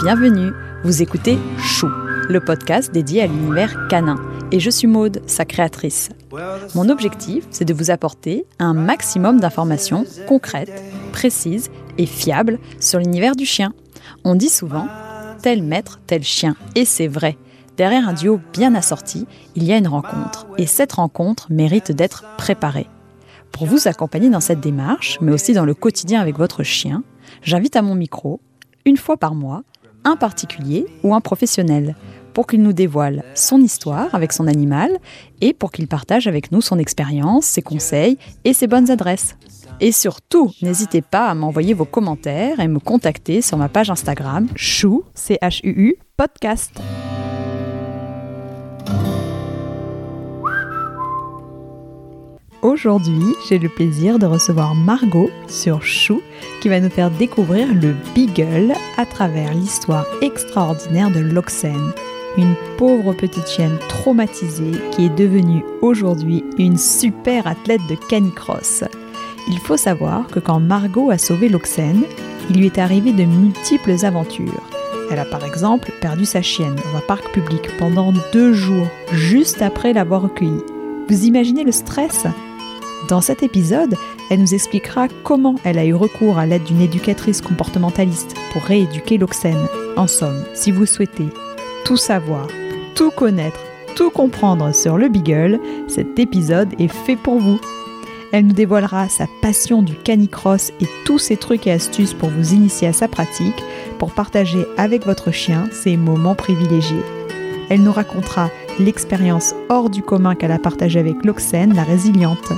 bienvenue. Vous écoutez Chou, le podcast dédié à l'univers canin. Et je suis Maude, sa créatrice. Mon objectif, c'est de vous apporter un maximum d'informations concrètes, précises et fiables sur l'univers du chien. On dit souvent tel maître, tel chien. Et c'est vrai. Derrière un duo bien assorti, il y a une rencontre. Et cette rencontre mérite d'être préparée. Pour vous accompagner dans cette démarche, mais aussi dans le quotidien avec votre chien, j'invite à mon micro, une fois par mois, un particulier ou un professionnel pour qu'il nous dévoile son histoire avec son animal et pour qu'il partage avec nous son expérience, ses conseils et ses bonnes adresses. Et surtout, n'hésitez pas à m'envoyer vos commentaires et me contacter sur ma page Instagram chou c podcast. Aujourd'hui, j'ai le plaisir de recevoir Margot sur Chou qui va nous faire découvrir le Beagle à travers l'histoire extraordinaire de Loxène, une pauvre petite chienne traumatisée qui est devenue aujourd'hui une super athlète de canicross. Il faut savoir que quand Margot a sauvé Loxène, il lui est arrivé de multiples aventures. Elle a par exemple perdu sa chienne dans un parc public pendant deux jours, juste après l'avoir recueillie. Vous imaginez le stress? Dans cet épisode, elle nous expliquera comment elle a eu recours à l'aide d'une éducatrice comportementaliste pour rééduquer Loxène. En somme, si vous souhaitez tout savoir, tout connaître, tout comprendre sur le Beagle, cet épisode est fait pour vous. Elle nous dévoilera sa passion du canicross et tous ses trucs et astuces pour vous initier à sa pratique, pour partager avec votre chien ces moments privilégiés. Elle nous racontera l'expérience hors du commun qu'elle a partagée avec Loxène, la résiliente.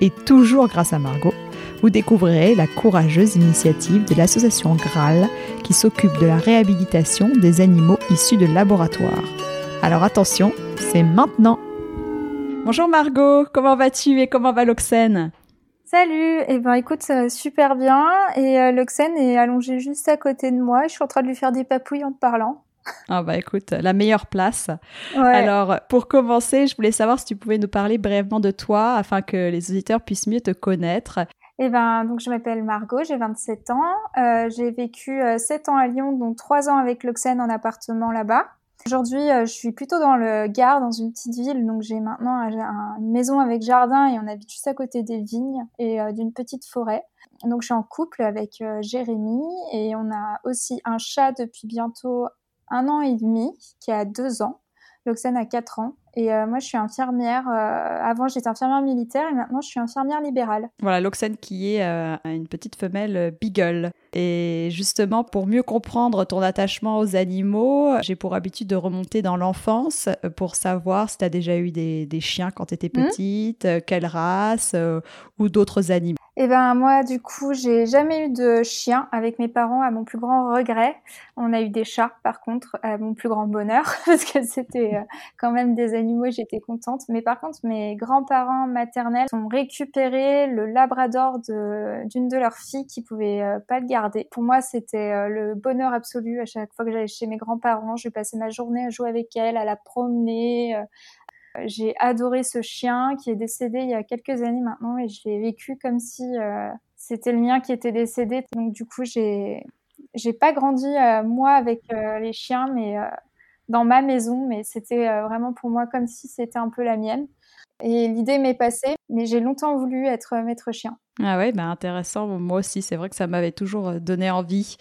Et toujours grâce à Margot, vous découvrirez la courageuse initiative de l'association Graal qui s'occupe de la réhabilitation des animaux issus de laboratoires. Alors attention, c'est maintenant Bonjour Margot, comment vas-tu et comment va l'Oxène? Salut, et eh ben écoute, super bien. Et euh, l'Oxène est allongé juste à côté de moi. Je suis en train de lui faire des papouilles en te parlant. Ah bah écoute, la meilleure place. Alors pour commencer, je voulais savoir si tu pouvais nous parler brièvement de toi afin que les auditeurs puissent mieux te connaître. Eh ben donc je m'appelle Margot, j'ai 27 ans, euh, j'ai vécu 7 euh, ans à Lyon, dont 3 ans avec Loxène en appartement là-bas. Aujourd'hui, euh, je suis plutôt dans le Gard, dans une petite ville, donc j'ai maintenant une maison avec jardin et on habite juste à côté des vignes et d'une petite forêt. Donc je suis en couple avec Jérémy et on a aussi un chat depuis bientôt un an et demi, qui a deux ans. Loxane a quatre ans. Et euh, moi, je suis infirmière. Euh, avant, j'étais infirmière militaire et maintenant, je suis infirmière libérale. Voilà, Loxane qui est euh, une petite femelle beagle. Et justement, pour mieux comprendre ton attachement aux animaux, j'ai pour habitude de remonter dans l'enfance pour savoir si tu as déjà eu des, chiens quand tu étais mmh. petite, quelle race ou d'autres animaux. Eh ben moi du coup j'ai jamais eu de chien avec mes parents à mon plus grand regret. On a eu des chats par contre à mon plus grand bonheur parce que c'était euh, quand même des animaux j'étais contente. Mais par contre mes grands-parents maternels ont récupéré le labrador d'une de, leurs filles qui pouvait euh, pas le garder. Pour moi c'était euh, le bonheur absolu à chaque fois que j'allais chez mes grands-parents. Je passais ma journée à jouer avec elle, à la promener, j'ai adoré ce chien qui est décédé il y a quelques années maintenant et je l'ai vécu comme si euh, c'était le mien qui était décédé. Donc du coup, j'ai j'ai pas grandi euh, moi avec euh, les chiens, mais dans ma maison, mais c'était vraiment pour moi comme si c'était un peu la mienne. Et l'idée m'est passée, mais j'ai longtemps voulu être maître chien. Ah ouais, bah intéressant. Moi aussi, c'est vrai que ça m'avait toujours donné envie.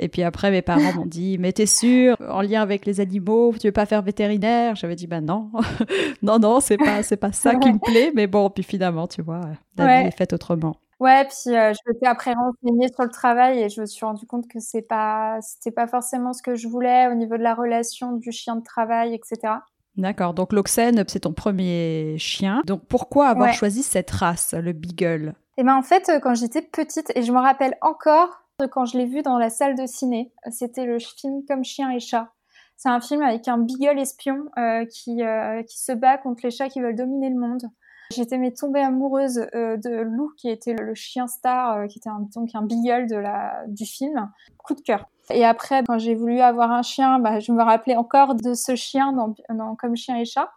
Et puis après, mes parents m'ont dit, mais t'es sûr, en lien avec les animaux, tu veux pas faire vétérinaire? J'avais dit, bah non, non, non, c'est pas, c'est pas ça qui me plaît. Mais bon, puis finalement, tu vois, la vie est faite autrement. Ouais, puis euh, je m'étais après renseigner sur le travail et je me suis rendu compte que c'est pas, c'était pas forcément ce que je voulais au niveau de la relation du chien de travail, etc. D'accord. Donc l'Oxène, c'est ton premier chien. Donc pourquoi avoir choisi cette race, le Beagle? Eh ben en fait, euh, quand j'étais petite, et je me rappelle encore quand je l'ai vu dans la salle de ciné. C'était le film Comme chien et chat. C'est un film avec un beagle espion euh, qui, euh, qui se bat contre les chats qui veulent dominer le monde. J'étais tombée amoureuse euh, de Lou qui était le, chien star, qui était un, donc un beagle de la, du film. Coup de cœur. Et après, quand j'ai voulu avoir un chien, bah, je me rappelais encore de ce chien dans Comme chien et chat.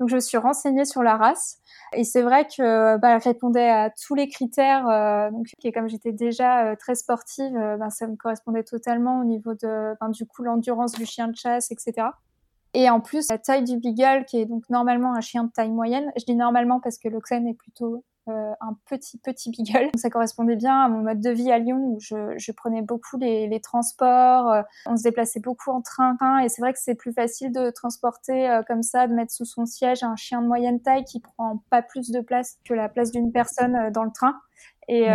Donc je suis renseignée sur la race et c'est vrai que bah, elle répondait à tous les critères. Euh, donc et comme j'étais déjà euh, très sportive, euh, bah, ça me correspondait totalement au niveau de du coup l'endurance du chien de chasse, etc. Et en plus, la taille du beagle, qui est donc normalement un chien de taille moyenne, je dis normalement parce que l'Oxen est plutôt euh, un petit petit beagle. Donc, ça correspondait bien à mon mode de vie à Lyon où je, je prenais beaucoup les, les transports, euh, on se déplaçait beaucoup en train et c'est vrai que c'est plus facile de transporter euh, comme ça, de mettre sous son siège un chien de moyenne taille qui prend pas plus de place que la place d'une personne dans le train. Et,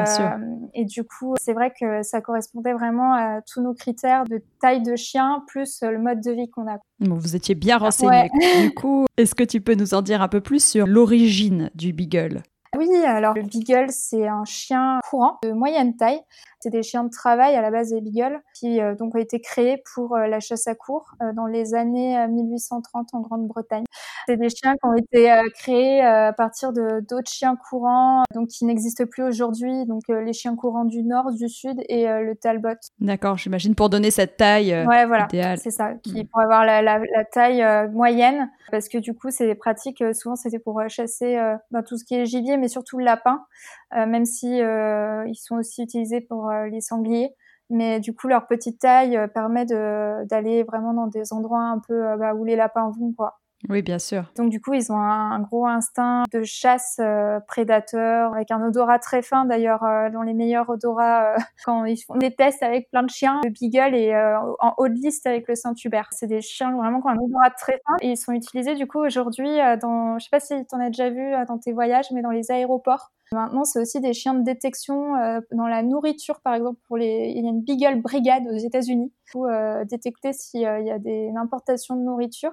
et, du coup, c'est vrai que ça correspondait vraiment à tous nos critères de taille de chien plus le mode de vie qu'on a. Bon, vous étiez bien renseigné. Du coup, est-ce que tu peux nous en dire un peu plus sur l'origine du Beagle? Oui, alors le Beagle, c'est un chien courant de moyenne taille. C'est des chiens de travail à la base des Beagles qui euh, donc ont été créés pour euh, la chasse à cour euh, dans les années 1830 en Grande-Bretagne. C'est des chiens qui ont été créés à partir de d'autres chiens courants donc qui n'existent plus aujourd'hui, donc les chiens courants du nord, du sud et le Talbot. D'accord, j'imagine pour donner cette taille ouais, voilà, C'est ça, qui mm. pour avoir la, la, la taille moyenne parce que du coup c'est des pratiques souvent c'était pour chasser ben, tout ce qui est gibier mais surtout le lapin, même si ils sont aussi utilisés pour les sangliers mais du coup leur petite taille permet d'aller vraiment dans des endroits un peu bah, où les lapins vont quoi. Oui, bien sûr. Donc du coup, ils ont un, gros instinct de chasse euh, prédateur, avec un odorat très fin d'ailleurs, euh, dans les meilleurs odorats euh, quand ils font des tests avec plein de chiens. Le Beagle est en haut de liste avec le Saint-Hubert. C'est des chiens vraiment qui ont un odorat très fin et ils sont utilisés du coup aujourd'hui dans, je sais pas si tu en as déjà vu dans tes voyages, mais dans les aéroports. Maintenant, c'est aussi des chiens de détection dans la nourriture, par exemple, pour les, il y a une Beagle Brigade aux États-Unis pour détecter s'il y a des importations de nourriture.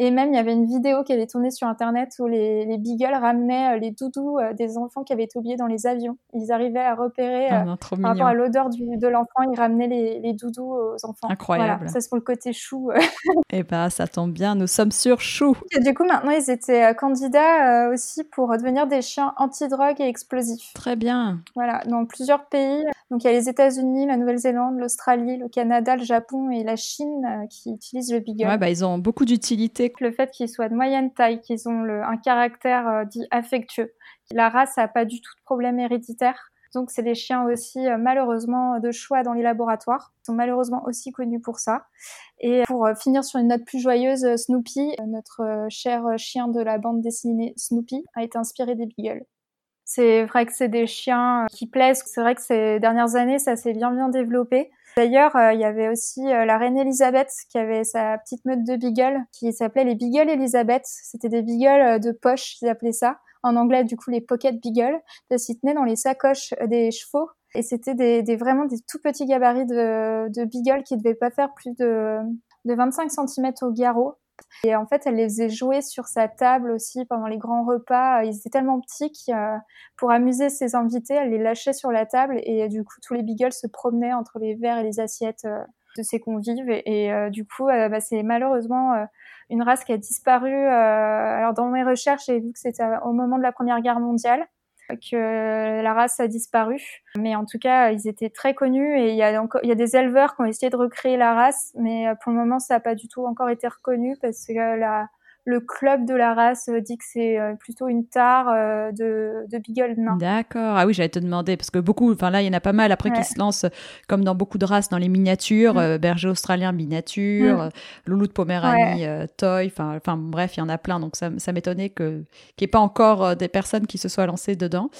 Et même, il y avait une vidéo qui avait tourné sur Internet où les, les beagles ramenaient euh, les doudous euh, des enfants qui avaient été oubliés dans les avions. Ils arrivaient à repérer, ah, euh, par rapport à l'odeur de l'enfant, ils ramenaient les, les, doudous aux enfants. Incroyable. Voilà, ça, c'est pour le côté chou. Eh ben, ça tombe bien, nous sommes sur chou. Et du coup, maintenant, ils étaient candidats aussi pour devenir des chiens anti-drogue et explosifs. Très bien. Voilà, dans plusieurs pays. Donc, il y a les États-Unis, la Nouvelle-Zélande, l'Australie, le Canada, le Japon et la Chine qui utilisent le beagle. Ouais, bah, ils ont beaucoup d'utilité le fait qu'ils soient de moyenne taille, qu'ils ont un caractère euh, dit affectueux. La race n'a pas du tout de problème héréditaire. Donc c'est des chiens aussi euh, malheureusement de choix dans les laboratoires. Ils sont malheureusement aussi connus pour ça. Et pour euh, finir sur une note plus joyeuse, Snoopy, notre cher chien de la bande dessinée Snoopy, a été inspiré des Beagles. C'est vrai que c'est des chiens qui plaisent. C'est vrai que ces dernières années, ça s'est bien bien développé. D'ailleurs, euh, il y avait aussi euh, la reine Elisabeth qui avait sa petite meute de beagle qui s'appelait les Beagle Elisabeth. C'était des beagles euh, de poche, ils appelaient ça. En anglais, du coup, les pocket beagle. Ça s'y tenait dans les sacoches des chevaux. Et c'était des, vraiment des tout petits gabarits de, de qui ne devaient pas faire plus de, de 25 cm au garrot. Et en fait, elle les faisait jouer sur sa table aussi pendant les grands repas. Ils étaient tellement petits que euh, pour amuser ses invités, elle les lâchait sur la table et du coup, tous les beagles se promenaient entre les verres et les assiettes euh, de ses convives. Et, euh, du coup, bah, c'est malheureusement une race qui a disparu. alors, dans mes recherches, j'ai vu que c'était au moment de la Première Guerre mondiale que la race a disparu. Mais en tout cas, ils étaient très connus et il y a encore, il y a des éleveurs qui ont essayé de recréer la race, mais euh, pour le moment, ça n'a pas du tout encore été reconnu parce que la, le club de la race dit que c'est euh, plutôt une tare euh, de, de Beagle nain. D'accord. Ah oui, j'allais te demander, parce que beaucoup, enfin là, il y en a pas mal après qui se lancent, comme dans beaucoup de races, dans les miniatures, mm. euh, berger australien miniature, mm. loulou de Poméranie, toy, enfin bref, il y en a plein. Donc ça, ça m'étonnait qu'il n'y ait pas encore des personnes qui se soient lancées dedans.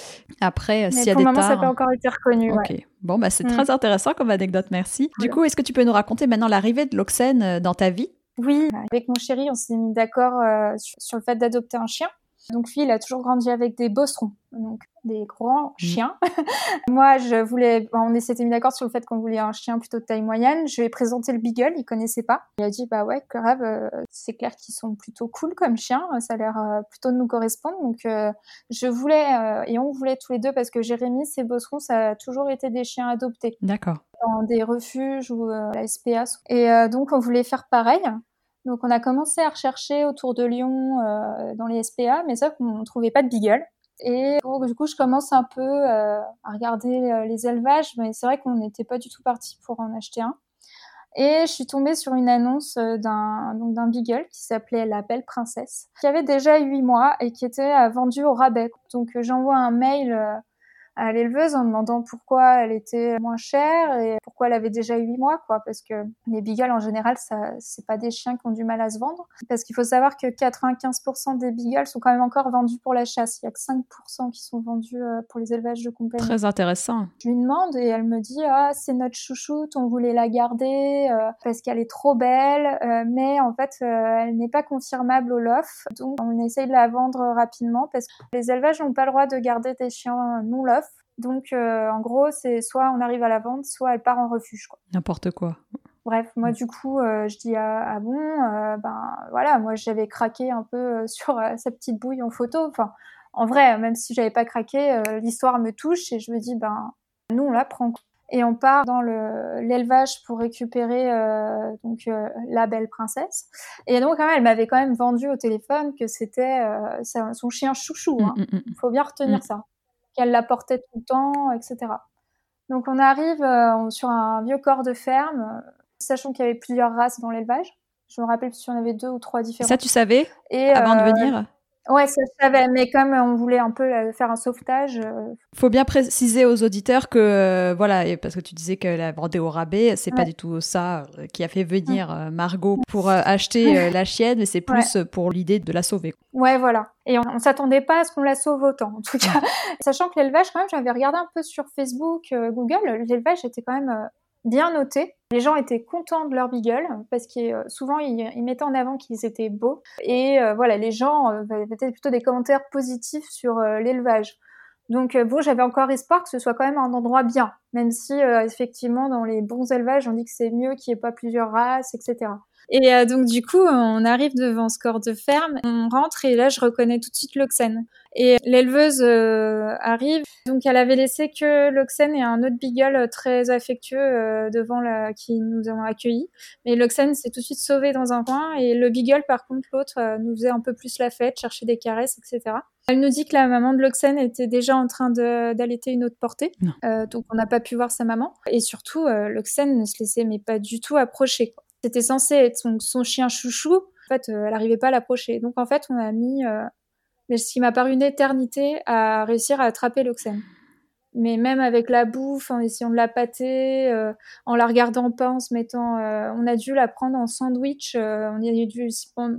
Après, s'il y a des tares... ça n'a pas encore été reconnu. Ok. Bon, bah, c'est mm. très intéressant comme anecdote, merci. Du coup, est-ce que tu peux nous raconter maintenant l'arrivée de l'Oxen dans ta vie? Oui, avec mon chéri, on s'est mis d'accord euh, sur, le fait d'adopter un chien. Donc lui, il a toujours grandi avec des bosserons, donc des grands mmh. chiens. Moi, je voulais, on s'était mis d'accord sur le fait qu'on voulait un chien plutôt de taille moyenne. Je lui ai présenté le Beagle, il connaissait pas. Il a dit bah ouais, grave, euh, c'est clair qu'ils sont plutôt cool comme chiens, ça a l'air euh, plutôt de nous correspondre. Donc je voulais et on voulait tous les deux parce que Jérémy, ses bosserons, ça a toujours été des chiens adoptés. D'accord. Dans des refuges ou la SPA. Et donc on voulait faire pareil. Donc on a commencé à rechercher autour de Lyon euh, dans les SPA, mais ça qu'on ne trouvait pas de beagle. Et du coup, je commence un peu euh, à regarder euh, les élevages, mais c'est vrai qu'on n'était pas du tout parti pour en acheter un. Et je suis tombée sur une annonce d'un donc d'un beagle qui s'appelait La Belle Princesse, qui avait déjà 8 mois et qui était vendu au rabais. Donc j'envoie un mail à l'éleveuse en demandant pourquoi elle était moins chère et pourquoi elle avait déjà 8 mois, quoi. Parce que les beagles, en général, ça, c'est pas des chiens qui ont du mal à se vendre. Parce qu'il faut savoir que 95% des beagles sont quand même encore vendus pour la chasse. Il y a que 5% qui sont vendus euh, pour les élevages de compagnie. Très intéressant. Je lui demande et elle me dit, ah, c'est notre chouchoute, on voulait la garder euh, parce qu'elle est trop belle, euh, mais en fait, elle n'est pas confirmable au lof. Donc, on essaye de la vendre rapidement parce que les élevages n'ont pas le droit de garder des chiens non lof. Donc, euh, en gros, c'est soit on arrive à la vente, soit elle part en refuge. N'importe quoi. Bref, moi, du coup, euh, je dis ah, ah bon, euh, ben voilà, moi j'avais craqué un peu sur sa petite bouille en photo. Enfin, en vrai, même si j'avais pas craqué, l'histoire me touche et je me dis ben nous on la prend. Et on part dans l'élevage pour récupérer donc la belle princesse. Et donc, elle m'avait quand même vendu au téléphone que c'était son chien chouchou. Hein. Mm, mm, mm. faut bien retenir ça qu'elle la portait tout le temps, etc. Donc on arrive euh, sur un vieux corps de ferme, euh, sachant qu'il y avait plusieurs races dans l'élevage. Je me rappelle si on avait deux ou trois différentes. Ça, tu savais Et, avant de euh, venir? Ouais, ça je savais, mais comme on voulait un peu faire un sauvetage. Euh, Faut bien préciser aux auditeurs que, euh, voilà, parce que tu disais qu'elle a vendé au rabais, c'est pas du tout ça euh, qui a fait venir Margot pour acheter la chienne, mais c'est plus pour l'idée de la sauver. Ouais, voilà. Et on, on s'attendait pas à ce qu'on la sauve autant, en tout cas. Sachant que l'élevage, quand même, j'avais regardé un peu sur Facebook, Google, l'élevage était quand même bien noté. Les gens étaient contents de leur beagle parce que euh, souvent ils, mettaient en avant qu'ils étaient beaux et euh, voilà les gens euh, mettaient plutôt des commentaires positifs sur l'élevage. Donc bon, j'avais encore espoir que ce soit quand même un endroit bien, même si effectivement dans les bons élevages on dit que c'est mieux qu'il n'y ait pas plusieurs races, etc. Et euh, donc du coup, on arrive devant ce corps de ferme, on rentre et là je reconnais tout de suite l'Oxen. Et l'éleveuse euh, arrive, donc elle avait laissé que l'Oxen et un autre beagle très affectueux euh, devant la, qui nous ont accueillis. Mais l'Oxen s'est tout de suite sauvé dans un coin et le beagle par contre l'autre nous faisait un peu plus la fête, chercher des caresses, etc. Elle nous dit que la maman de l'Oxen était déjà en train d'allaiter une autre portée, donc on n'a pas pu voir sa maman. Et surtout, l'Oxen ne se laissait mais pas du tout approcher. Quoi. C'était censé être son, chien chouchou. En fait, euh, elle n'arrivait pas à l'approcher. Donc en fait, on a mis, euh, mais ce qui m'a paru une éternité, à réussir à attraper l'Oxen. Mais même avec la bouffe, en essayant de la pâter, euh, en la regardant pas, en se mettant, on a dû la prendre en sandwich. on a dû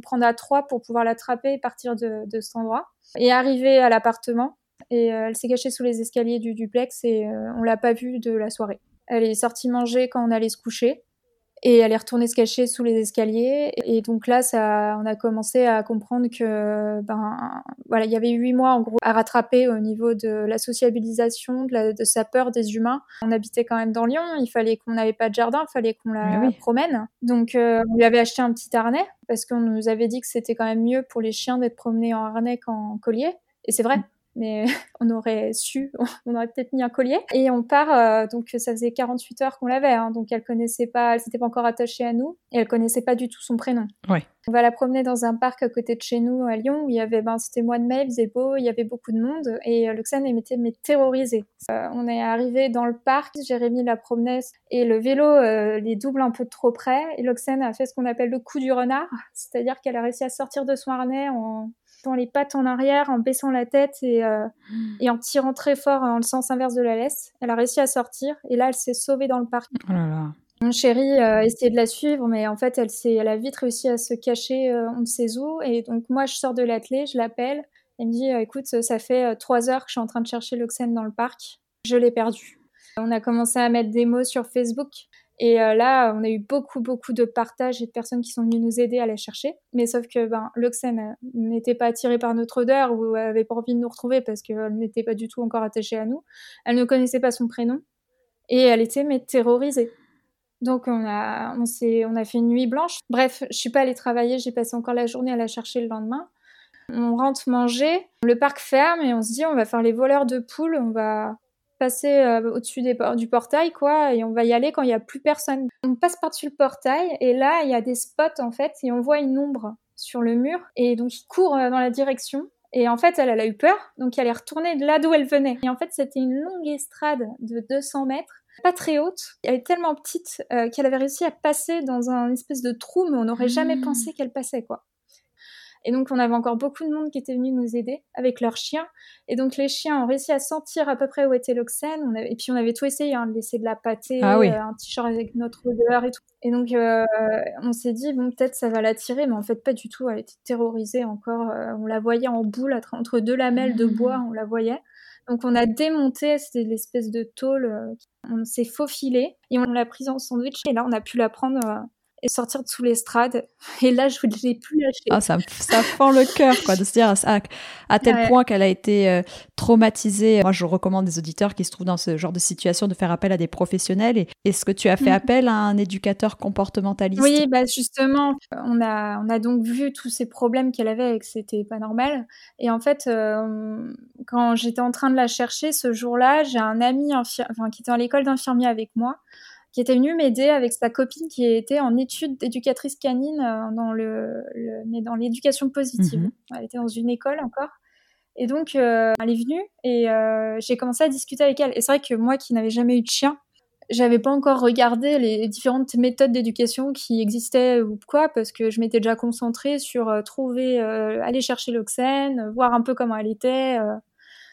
prendre à trois pour pouvoir l'attraper et partir de, de, cet endroit. Et arriver à l'appartement, et elle s'est cachée sous les escaliers du duplex et on l'a pas vue de la soirée. Elle est sortie manger quand on allait se coucher. Et elle est retournée se cacher sous les escaliers. Et donc là, ça, on a commencé à comprendre que, ben, voilà, il y avait huit mois en gros à rattraper au niveau de la sociabilisation, de, de sa peur des humains. On habitait quand même dans Lyon. Il fallait qu'on n'avait pas de jardin, il fallait qu'on la promène. Donc euh, on lui avait acheté un petit harnais parce qu'on nous avait dit que c'était quand même mieux pour les chiens d'être promenés en harnais qu'en collier. Et c'est vrai. Mais on aurait su, on aurait peut-être mis un collier. Et on part, euh, donc ça faisait 48 heures qu'on l'avait, hein, donc elle connaissait pas, elle s'était pas encore attachée à nous, et elle connaissait pas du tout son prénom. Ouais. On va la promener dans un parc à côté de chez nous à Lyon où il y avait, ben c'était mois de mai, il faisait beau, il y avait beaucoup de monde, et euh, Luxane m'était mais terrorisée. Euh, on est arrivé dans le parc, Jérémy la promenait, et le vélo les double un peu trop près, et Luxane a fait ce qu'on appelle le coup du renard, c'est-à-dire qu'elle a réussi à sortir de son harnais en les pattes en arrière, en baissant la tête et, euh, et en tirant très fort en le sens inverse de la laisse. Elle a réussi à sortir et là, elle s'est sauvée dans le parc. Oh Mon chéri a essayé de la suivre, mais en fait, elle, elle a vite réussi à se cacher euh, on ne sait où. Et donc, moi, je sors de l'atelier, je l'appelle. Elle me dit, euh, écoute, ça fait trois heures que je suis en train de chercher l'Oxen dans le parc. Je l'ai perdu. On a commencé à mettre des mots sur Facebook. Et euh, là, on a eu beaucoup, beaucoup de partages et de personnes qui sont venues nous aider à la chercher. Mais sauf que ben, l'Oxen euh, n'était pas attirée par notre odeur ou avait pas envie de nous retrouver parce qu'elle n'était pas du tout encore attachée à nous. Elle ne connaissait pas son prénom et elle était mais terrorisée. Donc on a, on, on a fait une nuit blanche. Bref, je suis pas allée travailler, j'ai passé encore la journée à la chercher le lendemain. On rentre manger, le parc ferme et on se dit on va faire les voleurs de poules, on va passer euh, au-dessus du portail, quoi, et on va y aller quand il n'y a plus personne. On passe par-dessus le portail, et là, il y a des spots, en fait, et on voit une ombre sur le mur, et donc il court euh, dans la direction. Et en fait, elle, elle a eu peur, donc elle est retournée de là d'où elle venait. Et en fait, c'était une longue estrade de 200 mètres pas très haute. Elle est tellement petite qu'elle avait réussi à passer dans un espèce de trou, mais on n'aurait jamais mmh. pensé qu'elle passait, quoi. Et donc, on avait encore beaucoup de monde qui était venu nous aider avec leurs chiens. Et donc, les chiens ont réussi à sentir à peu près où était l'oxène. Et puis, on avait tout essayé, hein, de laisser de la pâtée, ah euh, un t-shirt avec notre odeur et tout. Et donc, euh, on s'est dit, bon, peut-être ça va l'attirer, mais en fait, pas du tout. Elle était terrorisée encore. Euh, on la voyait en boule, entre deux lamelles de bois, mmh. on la voyait. Donc, on a démonté, c'était l'espèce de tôle. on s'est faufilé et on l'a prise en sandwich. Et là, on a pu la prendre et sortir de sous l'estrade. Et là, je ne l'ai plus lâché. Ah, ça, ça fend le cœur, quoi, de se dire à, à tel point qu'elle a été euh, traumatisée. Moi, je recommande des auditeurs qui se trouvent dans ce genre de situation de faire appel à des professionnels. Et est-ce que tu as fait mm. appel à un éducateur comportementaliste? Oui, bah justement, on a, on a donc vu tous ces problèmes qu'elle avait et que c'était pas normal. Et en fait, euh, quand j'étais en train de la chercher ce jour-là, j'ai un ami enfin, qui était à l'école d'infirmier avec moi qui était venue m'aider avec sa copine qui était en études d'éducatrice canine euh, dans le, mais dans l'éducation positive. Mhm. Elle était dans une école encore. Et donc, euh, elle est venue et euh, j'ai commencé à discuter avec elle. Et c'est vrai que moi qui n'avais jamais eu de chien, j'avais pas encore regardé les différentes méthodes d'éducation qui existaient ou quoi, parce que je m'étais déjà concentrée sur trouver, aller chercher l'oxène, voir un peu comment elle était.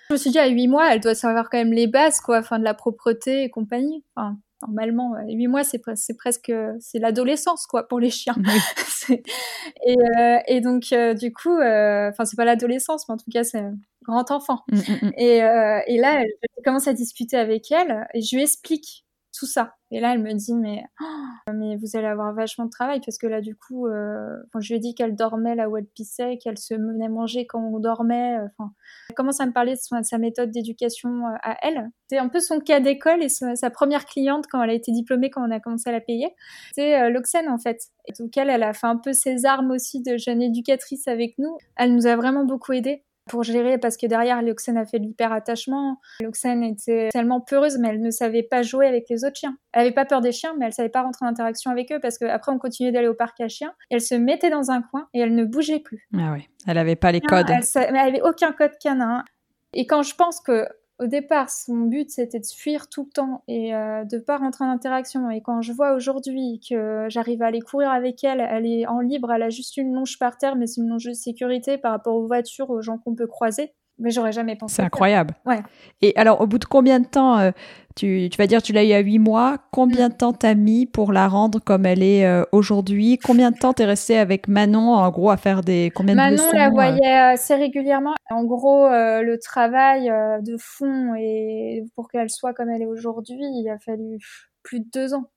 Je me suis dit, à 8 mois, elle doit savoir quand même les bases, quoi, enfin, de la propreté et compagnie. Enfin, normalement, 8 euh, mois, c'est, presque, c'est l'adolescence, quoi, pour les chiens. et, euh, et, donc, euh, du coup, enfin, c'est pas l'adolescence, mais en tout cas, c'est grand enfant. Mmh, mmh, mmh. Et, et, là, je commence à discuter avec elle et je lui explique tout ça. Et là, elle me dit, mais, oh, mais vous allez avoir vachement de travail parce que là, du coup, euh, je lui ai dit qu'elle dormait là où elle pissait, qu'elle se menait manger quand on dormait. Enfin, elle commence à me parler de, sa méthode d'éducation euh, à elle. C'est un peu son cas d'école et sa, première cliente quand elle a été diplômée, quand on a commencé à la payer. C'est euh, en fait. Et donc, elle, elle a fait un peu ses armes aussi de jeune éducatrice avec nous. Elle nous a vraiment beaucoup aidés pour gérer parce que derrière Loxène a fait de l'hyperattachement. Loxène était tellement peureuse mais elle ne savait pas jouer avec les autres chiens. Elle avait pas peur des chiens mais elle savait pas rentrer en interaction avec eux parce qu'après on continuait d'aller au parc à chiens. elle se mettait dans un coin et elle ne bougeait plus. Ah oui, elle avait pas les codes. elle, elle avait aucun code canin. Et quand je pense que au départ, son but c'était de fuir tout le temps et euh, de pas rentrer en interaction. Et quand je vois aujourd'hui que j'arrive à aller courir avec elle, elle est en libre, elle a juste une longe par terre, mais c'est une longe de sécurité par rapport aux voitures, aux gens qu'on peut croiser. Mais j'aurais jamais pensé. C'est incroyable. Ouais. Et alors, au bout de combien de temps euh, tu, tu, vas dire tu l'as eu à huit mois. Combien de temps t'as mis pour la rendre comme elle est euh, aujourd'hui? Combien de temps t'es resté avec Manon en gros à faire des combien de Manon la voyait assez régulièrement. En gros, euh, le travail de fond et pour qu'elle soit comme elle est aujourd'hui, il a fallu plus de deux ans.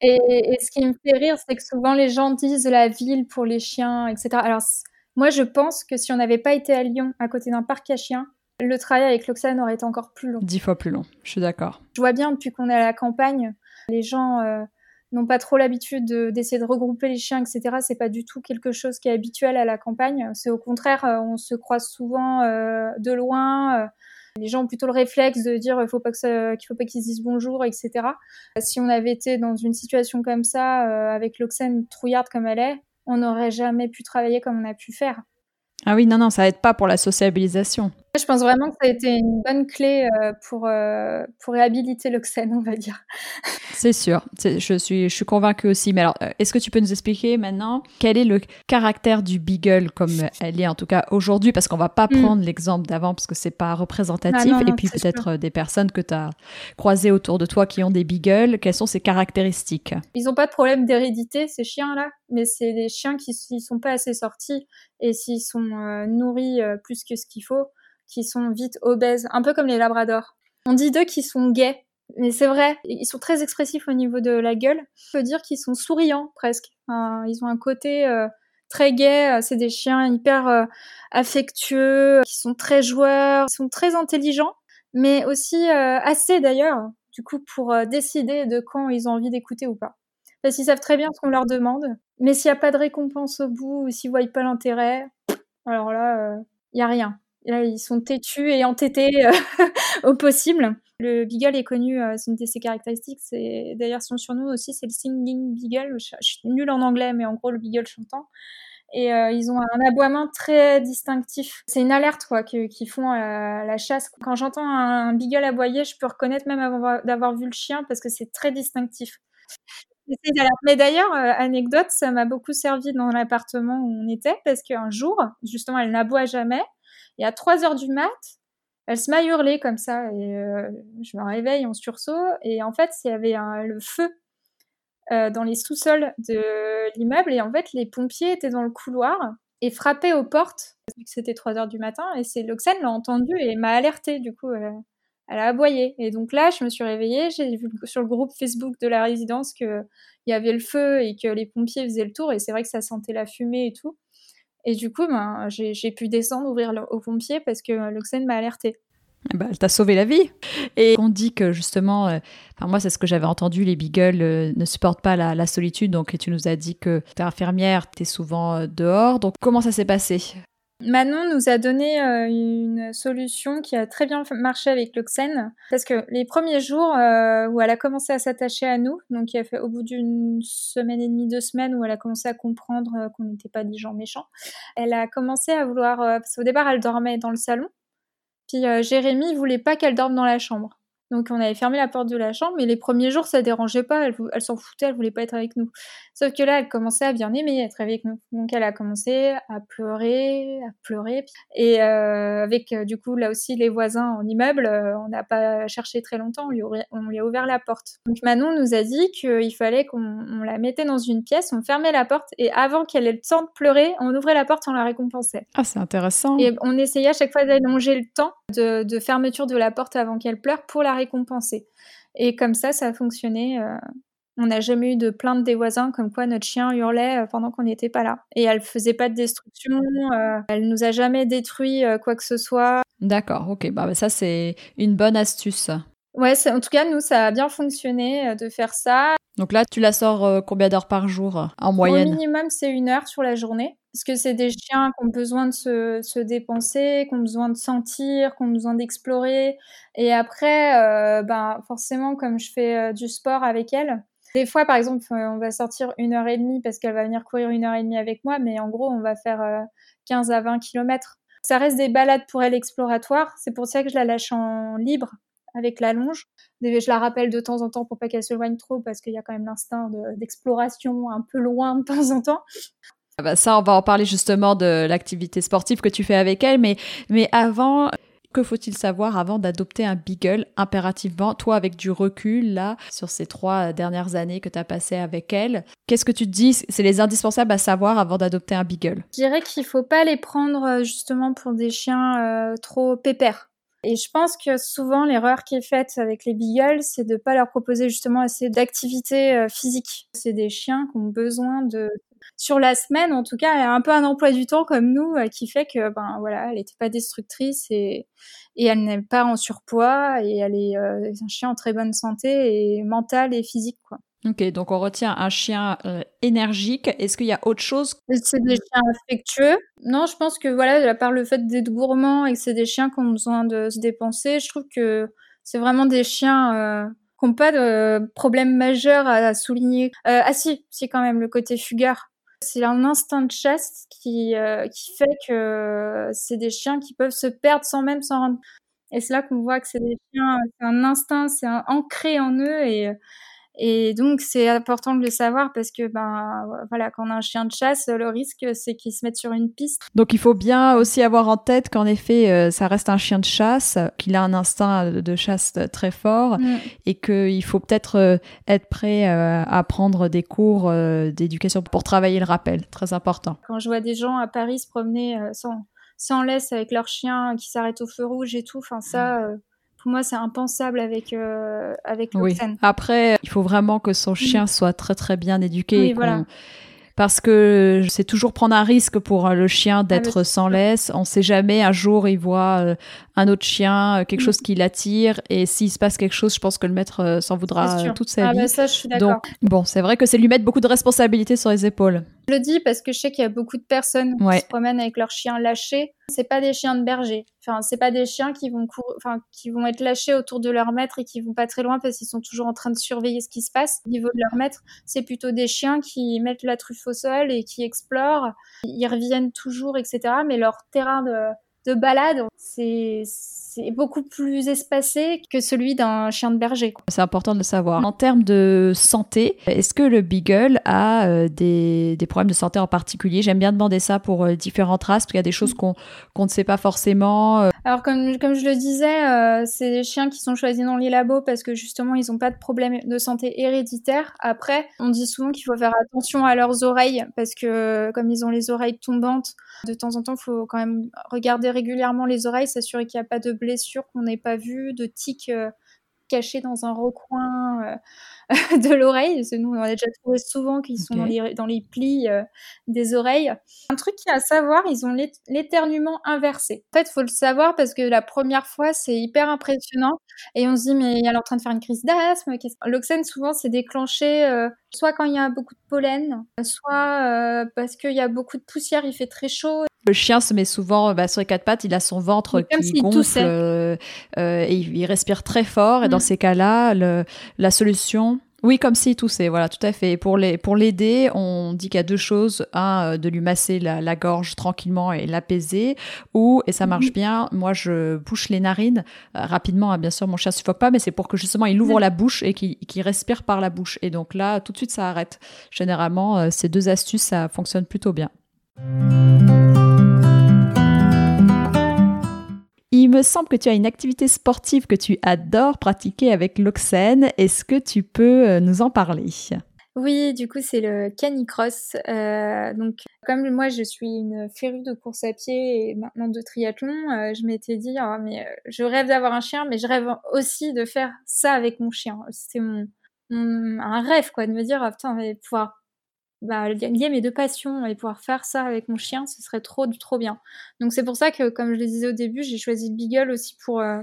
Et, et ce qui me fait rire, c'est que souvent les gens disent la ville pour les chiens, etc. Alors moi, je pense que si on n'avait pas été à Lyon, à côté d'un parc à chiens, le travail avec l'Oxane aurait été encore plus long. Dix fois plus long, je suis d'accord. Je vois bien, depuis qu'on est à la campagne, les gens euh, n'ont pas trop l'habitude d'essayer de, regrouper les chiens, etc. C'est pas du tout quelque chose qui est habituel à la campagne. C'est au contraire, euh, on se croise souvent euh, de loin. les gens ont plutôt le réflexe de dire qu'il faut pas qu'il faut pas qu'ils se disent bonjour, etc. Si on avait été dans une situation comme ça, avec l'Oxane trouillarde comme elle est, on n'aurait jamais pu travailler comme on a pu faire. Ah oui, non, non, ça aide pas pour la sociabilisation. Je pense vraiment que ça a été une bonne clé euh, pour, euh, pour réhabiliter l'Oxène, on va dire. C'est sûr, je suis, je suis convaincue aussi. Mais alors, euh, est-ce que tu peux nous expliquer maintenant quel est le caractère du Beagle comme elle est en tout cas aujourd'hui? Parce qu'on va pas mm. prendre l'exemple d'avant parce que c'est pas représentatif. Ah et puis peut-être des personnes que tu as croisées autour de toi qui ont des Beagles, quelles sont ces caractéristiques? Ils n'ont pas de problème d'hérédité, ces chiens-là, mais c'est des chiens qui ne sont pas assez sortis et s'ils sont nourris plus que ce qu'il faut qui sont vite obèses, un peu comme les labradors. On dit d'eux qu'ils sont gays, mais c'est vrai, ils sont très expressifs au niveau de la gueule. On peut dire qu'ils sont souriants presque. ils ont un côté euh, très gai, c'est des chiens hyper euh, affectueux, qui sont très joueurs, ils sont très intelligents, mais aussi euh, assez d'ailleurs, du coup, pour décider de quand ils ont envie d'écouter ou pas. Parce qu'ils savent très bien ce qu'on leur demande, mais s'il n'y a pas de récompense au bout, ou s'ils voient pas l'intérêt, alors là, il y a rien. Là, ils sont têtus et entêtés euh, au possible. Le Beagle est connu, euh, c'est une de ses caractéristiques. D'ailleurs son surnom aussi, c'est le singing Beagle. Je, suis nulle en anglais, mais en gros le Beagle chantant. et ils ont un aboiement très distinctif. C'est une alerte quoi qu'ils font à la chasse. Quand j'entends un, beagle aboyer, je peux reconnaître même d'avoir vu le chien parce que c'est très distinctif. Mais d'ailleurs, anecdote, ça m'a beaucoup servi dans l'appartement où on était parce qu'un jour, justement, elle n'aboie jamais. Et à 3 heures du mat, elle se met à hurler comme ça et je me réveille en sursaut et en fait il y avait le feu dans les sous-sols de l'immeuble et en fait les pompiers étaient dans le couloir et frappaient aux portes que c'était 3 heures du matin et c'est l'Oxène l'a entendu et m'a alerté du coup elle a aboyé et donc là je me suis réveillée j'ai vu sur le groupe Facebook de la résidence que il y avait le feu et que les pompiers faisaient le tour et c'est vrai que ça sentait la fumée et tout et du coup, ben, j'ai pu descendre, ouvrir aux pompiers parce que l'Oxène m'a alerté. Eh ben, elle t'a sauvé la vie. Et on dit que justement, euh, moi c'est ce que j'avais entendu, les beagles euh, ne supportent pas la, solitude. Donc tu nous as dit que tu es infirmière, tu es souvent euh, dehors. Donc comment ça s'est passé? Manon nous a donné euh, une solution qui a très bien marché avec l'Oxène parce que les premiers jours euh, où elle a commencé à s'attacher à nous, donc il a fait au bout d'une semaine et demie, deux semaines où elle a commencé à comprendre euh, qu'on n'était pas des gens méchants, elle a commencé à vouloir, parce qu'au départ elle dormait dans le salon, puis Jérémy voulait pas qu'elle dorme dans la chambre. Donc on avait fermé la porte de la chambre, mais les premiers jours ça dérangeait pas, elle, s'en foutait, elle voulait pas être avec nous. Sauf que là, elle commençait à bien aimer être avec nous. Donc elle a commencé à pleurer, à pleurer. Et euh, avec euh, du coup là aussi les voisins en immeuble, euh, on n'a pas cherché très longtemps, on lui, a ouvert la porte. Donc Manon nous a dit qu'il fallait qu'on la mettait dans une pièce, on fermait la porte et avant qu'elle ait le temps de pleurer, on ouvrait la porte, on la récompensait. Ah c'est intéressant. Et on essayait à chaque fois d'allonger le temps de, de fermeture de la porte avant qu'elle pleure pour la récompenser. Et comme ça, ça a fonctionné. Euh, on n'a jamais eu de plainte des voisins comme quoi notre chien hurlait euh, pendant qu'on n'était pas là. Et elle faisait pas de destruction, euh, elle nous a jamais détruit quoi que ce soit. D'accord, ok, bah, bah, ça c'est une bonne astuce. Ouais, en tout cas, nous, ça a bien fonctionné de faire ça. Donc là, tu la sors combien d'heures par jour en moyenne? Au minimum, c'est une heure sur la journée. Parce que c'est des chiens qui ont besoin de se, se, dépenser, qui ont besoin de sentir, qui ont besoin d'explorer. Et après, euh, ben, forcément, comme je fais euh, du sport avec elle, des fois, par exemple, on va sortir une heure et demie parce qu'elle va venir courir une heure et demie avec moi, mais en gros, on va faire 15 euh, à 20 kilomètres. Ça reste des balades pour elle exploratoires. C'est pour ça que je la lâche en libre avec la longe. Je la rappelle de temps en temps pour pas qu'elle se loigne trop parce qu'il y a quand même l'instinct d'exploration un peu loin de temps en temps. Ah bah ça, on va en parler justement de l'activité sportive que tu fais avec elle, mais, mais avant, que faut-il savoir avant d'adopter un beagle impérativement, toi avec du recul là, sur ces trois dernières années que tu as passées avec elle? Qu'est-ce que tu te dis? C'est les indispensables à savoir avant d'adopter un beagle Je dirais qu'il faut pas les prendre euh, justement pour des chiens euh, trop pépères. Et je pense que souvent l'erreur qui est faite avec les beagles, c'est de pas leur proposer justement assez d'activité euh, physique. C'est des chiens qui ont besoin de sur la semaine, en tout cas, elle a un peu un emploi du temps comme nous euh, qui fait que, ben voilà, elle n'était pas destructrice et, et elle n'est pas en surpoids et elle est euh, un chien en très bonne santé et mentale et physique, quoi. Ok, donc on retient un chien euh, énergique. Est-ce qu'il y a autre chose? C'est des chiens affectueux. Non, je pense que voilà, à part le fait d'être gourmand et que c'est des chiens qui ont besoin de se dépenser, je trouve que c'est vraiment des chiens qui n'ont pas de problème majeur à, souligner. ah si, si quand même le côté fugueur. C'est un instinct de chasse qui, euh, qui fait que c'est des chiens qui peuvent se perdre sans même s'en rendre. Et c'est là qu'on voit que c'est des chiens, c'est un instinct, c'est ancré en eux et et donc, c'est important de le savoir parce que, ben, voilà, quand on a un chien de chasse, le risque, c'est qu'il se mette sur une piste. Donc, il faut bien aussi avoir en tête qu'en effet, euh, ça reste un chien de chasse, qu'il a un instinct de chasse très fort mm. et qu'il faut peut-être euh, être prêt euh, à prendre des cours d'éducation pour travailler le rappel. Très important. Quand je vois des gens à Paris se promener sans, sans laisse avec leur chien qui s'arrête au feu rouge et tout, enfin, ça. Mm. Pour moi, c'est impensable avec euh, avec oui. Après, il faut vraiment que son chien soit très très bien éduqué. Oui, voilà parce que c'est toujours prendre un risque pour le chien ah, d'être sans laisse. On sait jamais, un jour il voit euh, un autre chien, euh, quelque mm. chose qui l'attire, et s'il se passe quelque chose, je pense que le maître euh, s'en voudra toute sa ah, vie. Bah ça, je suis Donc, bon, c'est vrai que c'est lui mettre beaucoup de responsabilités sur les épaules. Je le dis parce que je sais qu'il y a beaucoup de personnes qui se promènent avec leur chien lâché C'est pas des chiens de berger. Enfin, c'est pas des chiens qui vont enfin, qui vont être lâchés autour de leur maître et qui vont pas très loin parce qu'ils sont toujours en train de surveiller ce qui se passe au niveau de leur maître. C'est plutôt des chiens qui mettent la truffe au sol et qui explorent. Ils reviennent toujours, etc. Mais leur terrain de balade, c'est c'est beaucoup plus espacé que celui d'un chien de berger. C'est important de le savoir. En termes de santé, est-ce que le Beagle a euh, des, problèmes de santé en particulier? J'aime bien demander ça pour euh, différentes races, parce qu'il y a des choses qu'on qu'on ne sait pas forcément. Euh. Alors, comme, comme je le disais, c'est des chiens qui sont choisis dans les labos parce que justement, ils n'ont pas de problème de santé héréditaire. Après, on dit souvent qu'il faut faire attention à leurs oreilles parce que comme ils ont les oreilles tombantes, de temps en temps, il faut quand même regarder régulièrement les oreilles, s'assurer qu'il n'y a pas de blessures qu'on n'ait pas vues, de tics euh, cachés dans un recoin euh, de l'oreille. Nous, on a déjà trouvé souvent qu'ils sont dans, les, dans, les, plis euh, des oreilles. Un truc qui à savoir, ils ont l'éternuement inversé. En fait, faut le savoir parce que la première fois, c'est hyper impressionnant. Et on se dit, mais elle est en train de faire une crise d'asthme. L'oxène, souvent, c'est déclenché euh, soit quand il y a beaucoup de pollen, soit parce qu'il y a beaucoup de poussière, il fait très chaud. Le chien se met souvent bah, sur les quatre pattes, il a son ventre qui gonfle euh, euh, et il, respire très fort. Et dans. Ces cas-là, la solution, oui, comme s'il toussait, voilà, tout à fait. pour les pour l'aider, on dit qu'il y a deux choses un, euh, de lui masser la, gorge tranquillement et l'apaiser, ou et ça marche mm-hmm. bien. Moi, je bouche les narines rapidement. Hein, bien sûr, mon chien suffoque pas, mais c'est pour que justement il ouvre mm. la bouche et qu'il respire par la bouche. Et donc là, tout de suite, ça arrête. Généralement, ces deux astuces, ça fonctionne plutôt bien. Me semble que tu as une activité sportive que tu adores pratiquer avec l'Oxène. Est-ce que tu peux euh, nous en parler? Oui, du coup, c'est le canicross. Euh, donc, comme moi, je suis une férue de course à pied et maintenant de triathlon, euh, je m'étais dit, oh, mais je rêve d'avoir un chien, mais je rêve aussi de faire ça avec mon chien. C'était mon, un rêve, quoi, de me dire, oh, putain, on pouvoir bah, lier mes deux passions et pouvoir faire ça avec mon chien, ce serait trop, trop bien. Donc c'est pour ça que, comme je le disais au début, j'ai choisi le Beagle aussi pour, euh,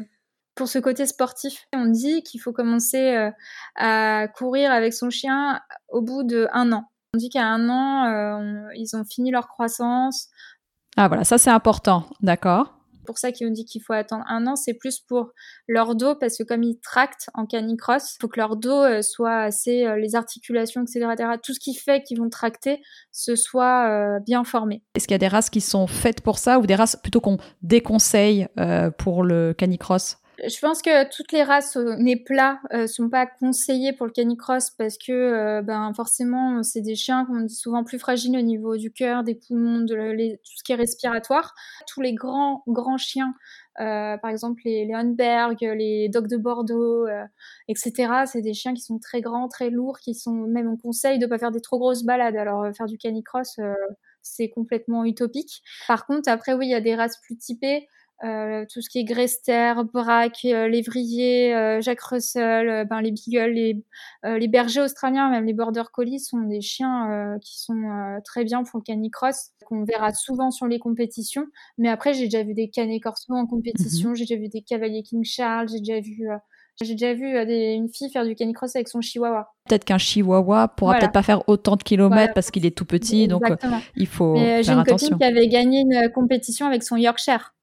pour ce côté sportif. On dit qu'il faut commencer euh, à courir avec son chien au bout de un an. On dit qu'à un an, euh, ils ont fini leur croissance. Ah voilà, ça c'est important, d'accord pour ça qu'ils ont dit qu'il faut attendre un an, c'est plus pour leur dos, parce que comme ils tractent en canicross, il faut que leur dos euh, soit assez, euh, les articulations, etc., tout ce qui fait qu'ils vont tracter, ce soit euh, bien formé. Est-ce qu'il y a des races qui sont faites pour ça, ou des races plutôt qu'on déconseille pour le canicross? Je pense que toutes les races au nez plat euh, sont pas conseillées pour le canicross parce que euh, ben forcément c'est des chiens qu'on souvent plus fragiles au niveau du cœur, des poumons, de tout ce qui est respiratoire. Tous les grands grands chiens, euh, par exemple les, les les dogs de Bordeaux, euh, etc. C'est des chiens qui sont très grands, très lourds, qui sont même on conseille de pas faire des trop grosses balades. Alors faire du canicross c'est complètement utopique. Par contre après oui il y a des races plus typées. Euh, tout ce qui est Grester, Braque, euh, Lévrier, euh, Jacques Russell, ben, les Beagles, les, les bergers australiens, même les Border Collie sont des chiens qui sont très bien pour le canicross, qu'on verra souvent sur les compétitions. Mais après, j'ai déjà vu des canets corso en compétition, mhm. j'ai déjà vu des cavaliers King Charles, j'ai déjà vu j'ai déjà vu une fille faire du canicross avec son chihuahua. Peut-être qu'un chihuahua pourra peut-être pas faire autant de kilomètres parce qu'il est tout petit, donc il faut Mais J'ai une copine qui avait gagné une compétition avec son Yorkshire.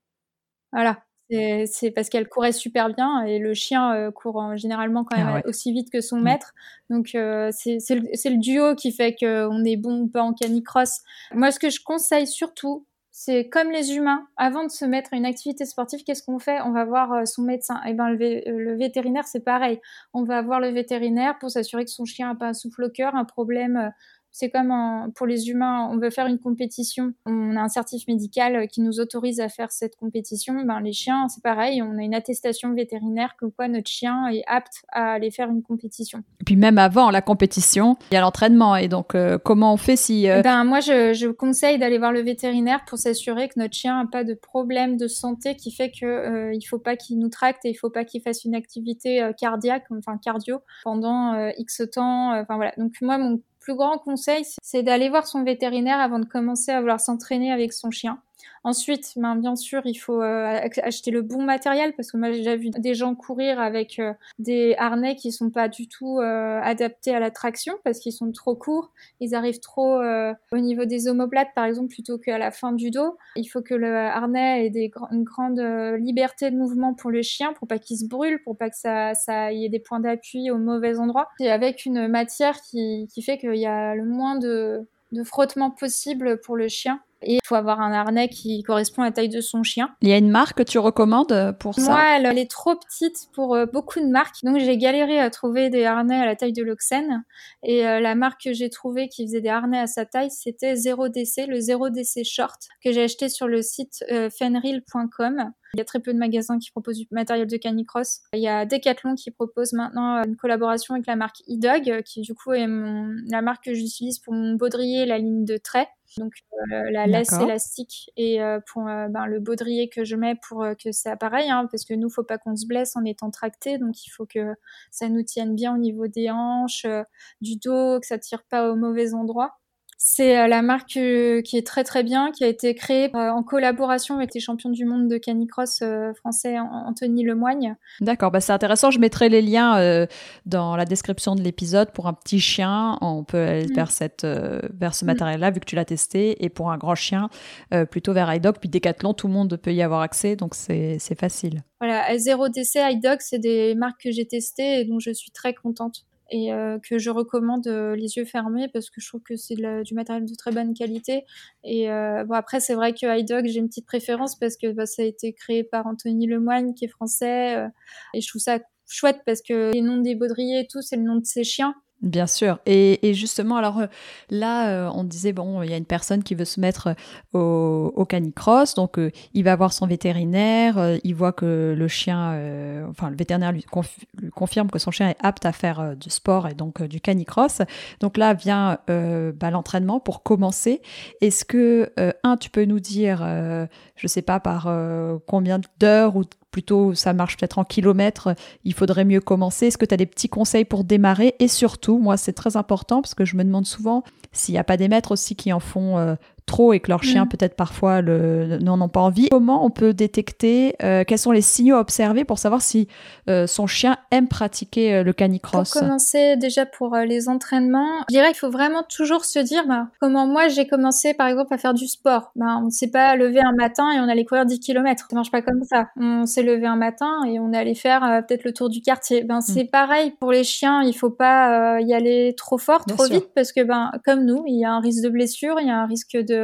Voilà. C'est parce qu'elle courait super bien et le chien euh, court généralement quand même ah aussi vite que son mmh. maître. Donc euh, c'est le, le, duo qui fait qu'on est bon ou pas en canicross. Moi, ce que je conseille surtout, c'est comme les humains, avant de se mettre à une activité sportive, qu'est-ce qu'on fait? On va voir euh, son médecin. Et eh ben le, le vétérinaire, c'est pareil. On va voir le vétérinaire pour s'assurer que son chien n'a pas un souffle au cœur, un problème c'est comme pour les humains, on veut faire une compétition, on a un certif médical qui nous autorise à faire cette compétition. Ben, les chiens, c'est pareil, on a une attestation vétérinaire que quoi notre chien est apte à aller faire une compétition. Et puis même avant la compétition, il y a l'entraînement. Et donc, euh, comment on fait si... Euh, ben, moi, je, je conseille d'aller voir le vétérinaire pour s'assurer que notre chien n'a pas de problème de santé qui fait qu'il euh, il faut pas qu'il nous tracte et il faut pas qu'il fasse une activité cardiaque, enfin cardio, pendant X temps. Enfin voilà. Donc moi, mon plus grand conseil, c'est d'aller voir son vétérinaire avant de commencer à vouloir s'entraîner avec son chien. Ensuite, ben, bien sûr, il faut euh, acheter le bon matériel parce que moi j'ai déjà vu des gens courir avec euh, des harnais qui sont pas du tout euh, adaptés à la traction parce qu'ils sont trop courts, ils arrivent trop au niveau des omoplates par exemple plutôt qu'à la fin du dos. Il faut que le harnais ait des une grande liberté de mouvement pour le chien pour pas qu'il se brûle, pour pas que ça ça y ait des points d'appui au mauvais endroit. Et avec une matière qui, fait qu'il y a le moins de frottement possible pour le chien et il faut avoir un harnais qui correspond à la taille de son chien. Il y a une marque que tu recommandes euh, pour ça? Moi, elle, est trop petite pour euh, beaucoup de marques. Donc, j'ai galéré à trouver des harnais à la taille de l'Oxen. Et euh, la marque que j'ai trouvée qui faisait des harnais à sa taille, c'était 0DC, le 0DC Short, que j'ai acheté sur le site fenril.com. Il y a très peu de magasins qui proposent du matériel de canicross. Il y a Decathlon qui propose maintenant une collaboration avec la marque e-dog, qui du coup est la marque que j'utilise pour mon baudrier, la ligne de trait. Donc euh, la laisse élastique et euh, pour euh, ben, le baudrier que je mets pour que ça pareil, hein, parce que nous faut pas qu'on se blesse en étant tracté, donc il faut que ça nous tienne bien au niveau des hanches, du dos, que ça tire pas au mauvais endroit. C'est euh, la marque euh, qui est très très bien, qui a été créée euh, en collaboration avec les champions du monde de canicross français Anthony Lemoigne. D'accord, bah c'est intéressant. Je mettrai les liens dans la description de l'épisode. Pour un petit chien, on peut aller mm. vers, cette, vers ce mm. matériel-là, vu que tu l'as testé. Et pour un grand chien, plutôt vers iDog. Puis Decathlon, tout le monde peut y avoir accès, donc c'est facile. Voilà, Zero DC, iDog, c'est des marques que j'ai testées et dont je suis très contente et euh, que je recommande euh, les yeux fermés parce que je trouve que c'est du matériel de très bonne qualité. Et euh, bon après c'est vrai que iDog j'ai une petite préférence parce que bah, ça a été créé par Anthony Lemoine qui est français et je trouve ça chouette parce que les noms des baudriers et tout c'est le nom de ses chiens Bien sûr. Et, justement, alors euh, là, euh, on disait, bon, il y a une personne qui veut se mettre euh, au, canicross, donc il va voir son vétérinaire, il voit que le chien, enfin le vétérinaire lui, confirme que son chien est apte à faire du sport et donc du canicross. Donc là vient bah, l'entraînement pour commencer. Est-ce que, un, tu peux nous dire, je sais pas par combien d'heures ou plutôt ça marche peut-être en kilomètres, il faudrait mieux commencer. Est-ce que tu as des petits conseils pour démarrer? Et surtout, moi c'est très important parce que je me demande souvent s'il n'y a pas des maîtres aussi qui en font euh, trop et que leurs chiens mm. peut-être parfois n'en ont pas envie. Comment on peut détecter euh, quels sont les signaux à observer pour savoir si euh, son chien aime pratiquer euh, le canicross? Pour commencer déjà pour les entraînements, je dirais qu'il faut vraiment toujours se dire bah, comment moi j'ai commencé par exemple à faire du sport. Bah, on ne s'est pas levé un matin et on allait courir 10 km. Ça marche pas comme ça. On s'est levé un matin et on est allé faire peut-être le tour du quartier. Ben c'est mm. pareil pour les chiens, il faut pas y aller trop fort, trop vite parce que ben comme nous, il y a un risque de blessure, il y a un risque de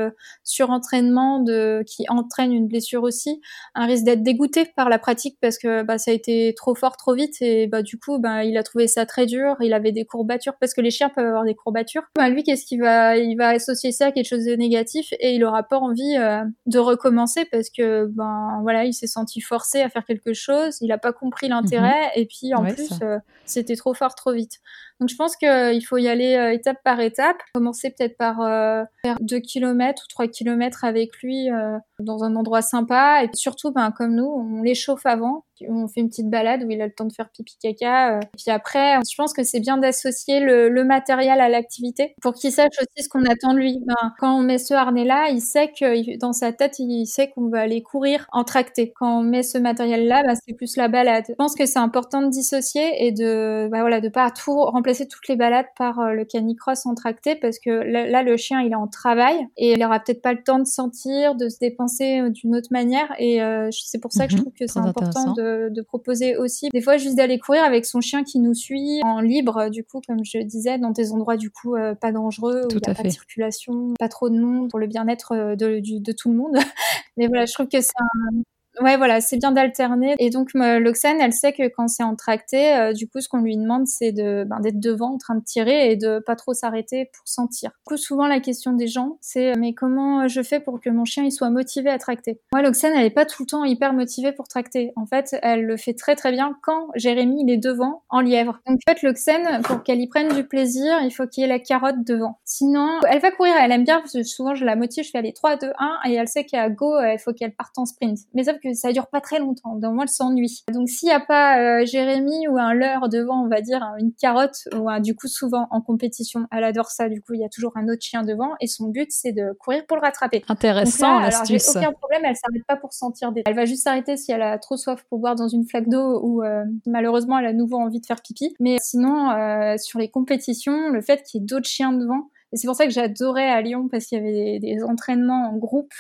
surentraînement de, qui entraîne une blessure aussi, un risque d'être dégoûté par la pratique parce que bah, ça a été trop fort trop vite et bah, du coup bah, il a trouvé ça très dur, il avait des courbatures parce que les chiens peuvent avoir des courbatures. Bah, lui qu'est-ce qu'il va il va associer ça à quelque chose de négatif et il aura pas envie euh, de recommencer parce que ben voilà il s'est senti forcé à faire quelque chose, il a pas compris l'intérêt mhm. et puis en plus euh, c'était trop fort trop vite. Donc je pense qu'il faut y aller euh, étape par étape. Commencer peut-être par euh, faire 2 km ou 3 km avec lui euh, dans un endroit sympa. Et surtout, ben, comme nous, on l'échauffe avant on fait une petite balade où il a le temps de faire pipi caca. Euh. Et puis après, je pense que c'est bien d'associer le, matériel à l'activité pour qu'il sache aussi ce qu'on attend de lui. Ben, quand on met ce harnais-là, il sait que dans sa tête, il sait qu'on va aller courir en tracté. Quand on met ce matériel-là, ben, c'est plus la balade. Je pense que c'est important de dissocier et de, ben, voilà, de pas tout remplacer toutes les balades par euh, le canicross en tracté parce que là, le chien, il est en travail et il aura peut-être pas le temps de sentir, de se dépenser euh, d'une autre manière. Et c'est pour ça que je mhm. trouve que c'est important de de, proposer aussi des fois juste d'aller courir avec son chien qui nous suit en libre, du coup, comme je disais, dans des endroits du coup euh, pas dangereux, où il n'y a pas de circulation, pas trop de monde pour le bien-être euh, de, de, tout le monde. Mais voilà, je trouve que c'est un, Ouais, voilà, c'est bien d'alterner. Et donc, l'Oxane, elle sait que quand c'est en tracté, euh, du coup, ce qu'on lui demande, c'est de ben, d'être devant, en train de tirer et de pas trop s'arrêter pour sentir. Du coup, souvent, la question des gens, c'est mais comment je fais pour que mon chien il soit motivé à tracter? Moi, l'Oxane, elle est pas tout le temps hyper motivée pour tracter. En fait, elle le fait très très bien quand Jérémy il est devant en lièvre. Donc, en fait, l'Oxane, pour qu'elle y prenne du plaisir, il faut qu'il y ait la carotte devant. Sinon, elle va courir, elle aime bien parce que souvent je la motive, je fais aller 3, 2, 1 et elle sait qu'à go, il faut qu'elle parte en sprint. Mais que ça dure pas très longtemps. Dans moi, elle s'ennuie. Donc s'il n'y a pas Jérémy ou un leurre devant, on va dire une carotte ou un, du coup souvent en compétition, elle adore ça. Du coup, il y a toujours un autre chien devant et son but c'est de courir pour le rattraper. Intéressant l'astuce. Alors j'ai aucun problème, elle s'arrête pas pour sentir des. Elle va juste s'arrêter si elle a trop soif pour boire dans une flaque d'eau ou malheureusement elle a nouveau envie de faire pipi. Mais sinon, sur les compétitions, le fait qu'il y ait d'autres chiens devant, et c'est pour ça que j'adorais à Lyon parce qu'il y avait des, entraînements en groupe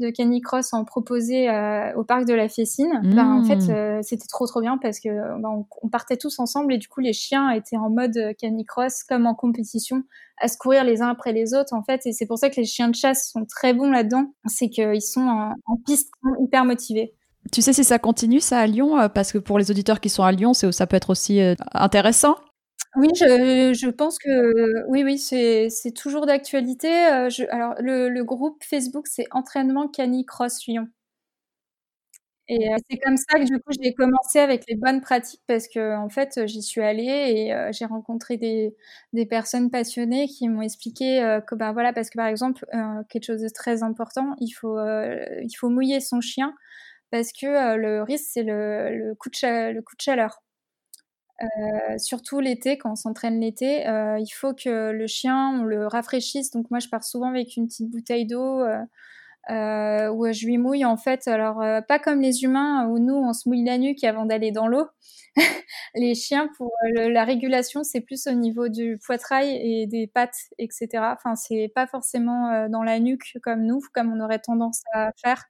de canicross en proposé euh, au parc de la Fessine. Ben, en fait, mmh. euh, c'était trop trop bien parce que ben, on, partait tous ensemble et du coup les chiens étaient en mode canicross comme en compétition à se courir les uns après les autres en fait et c'est pour ça que les chiens de chasse sont très bons là-dedans. C'est qu'ils sont en, en piste hyper motivés. Tu sais si ça continue ça à Lyon euh, parce que pour les auditeurs qui sont à Lyon, ça peut être aussi intéressant. Oui, je, pense que oui, oui, c'est, toujours d'actualité. Alors, le, groupe Facebook, c'est Entraînement Canicross Lyon. Et c'est comme ça que du coup j'ai commencé avec les bonnes pratiques parce que en fait j'y suis allée et j'ai rencontré des, personnes passionnées qui m'ont expliqué que ben voilà parce que par exemple quelque chose de très important il faut il faut mouiller son chien parce que le risque c'est le, le coup de chaleur. Euh, surtout l'été, quand on s'entraîne l'été, euh, il faut que le chien, on le rafraîchisse. Donc moi, je pars souvent avec une petite bouteille d'eau euh, où je lui mouille en fait. Alors pas comme les humains où nous, on se mouille la nuque avant d'aller dans l'eau. les chiens, pour la régulation, c'est plus au niveau du poitrail et des pattes, etc. Enfin, c'est pas forcément dans la nuque comme nous, comme on aurait tendance à faire.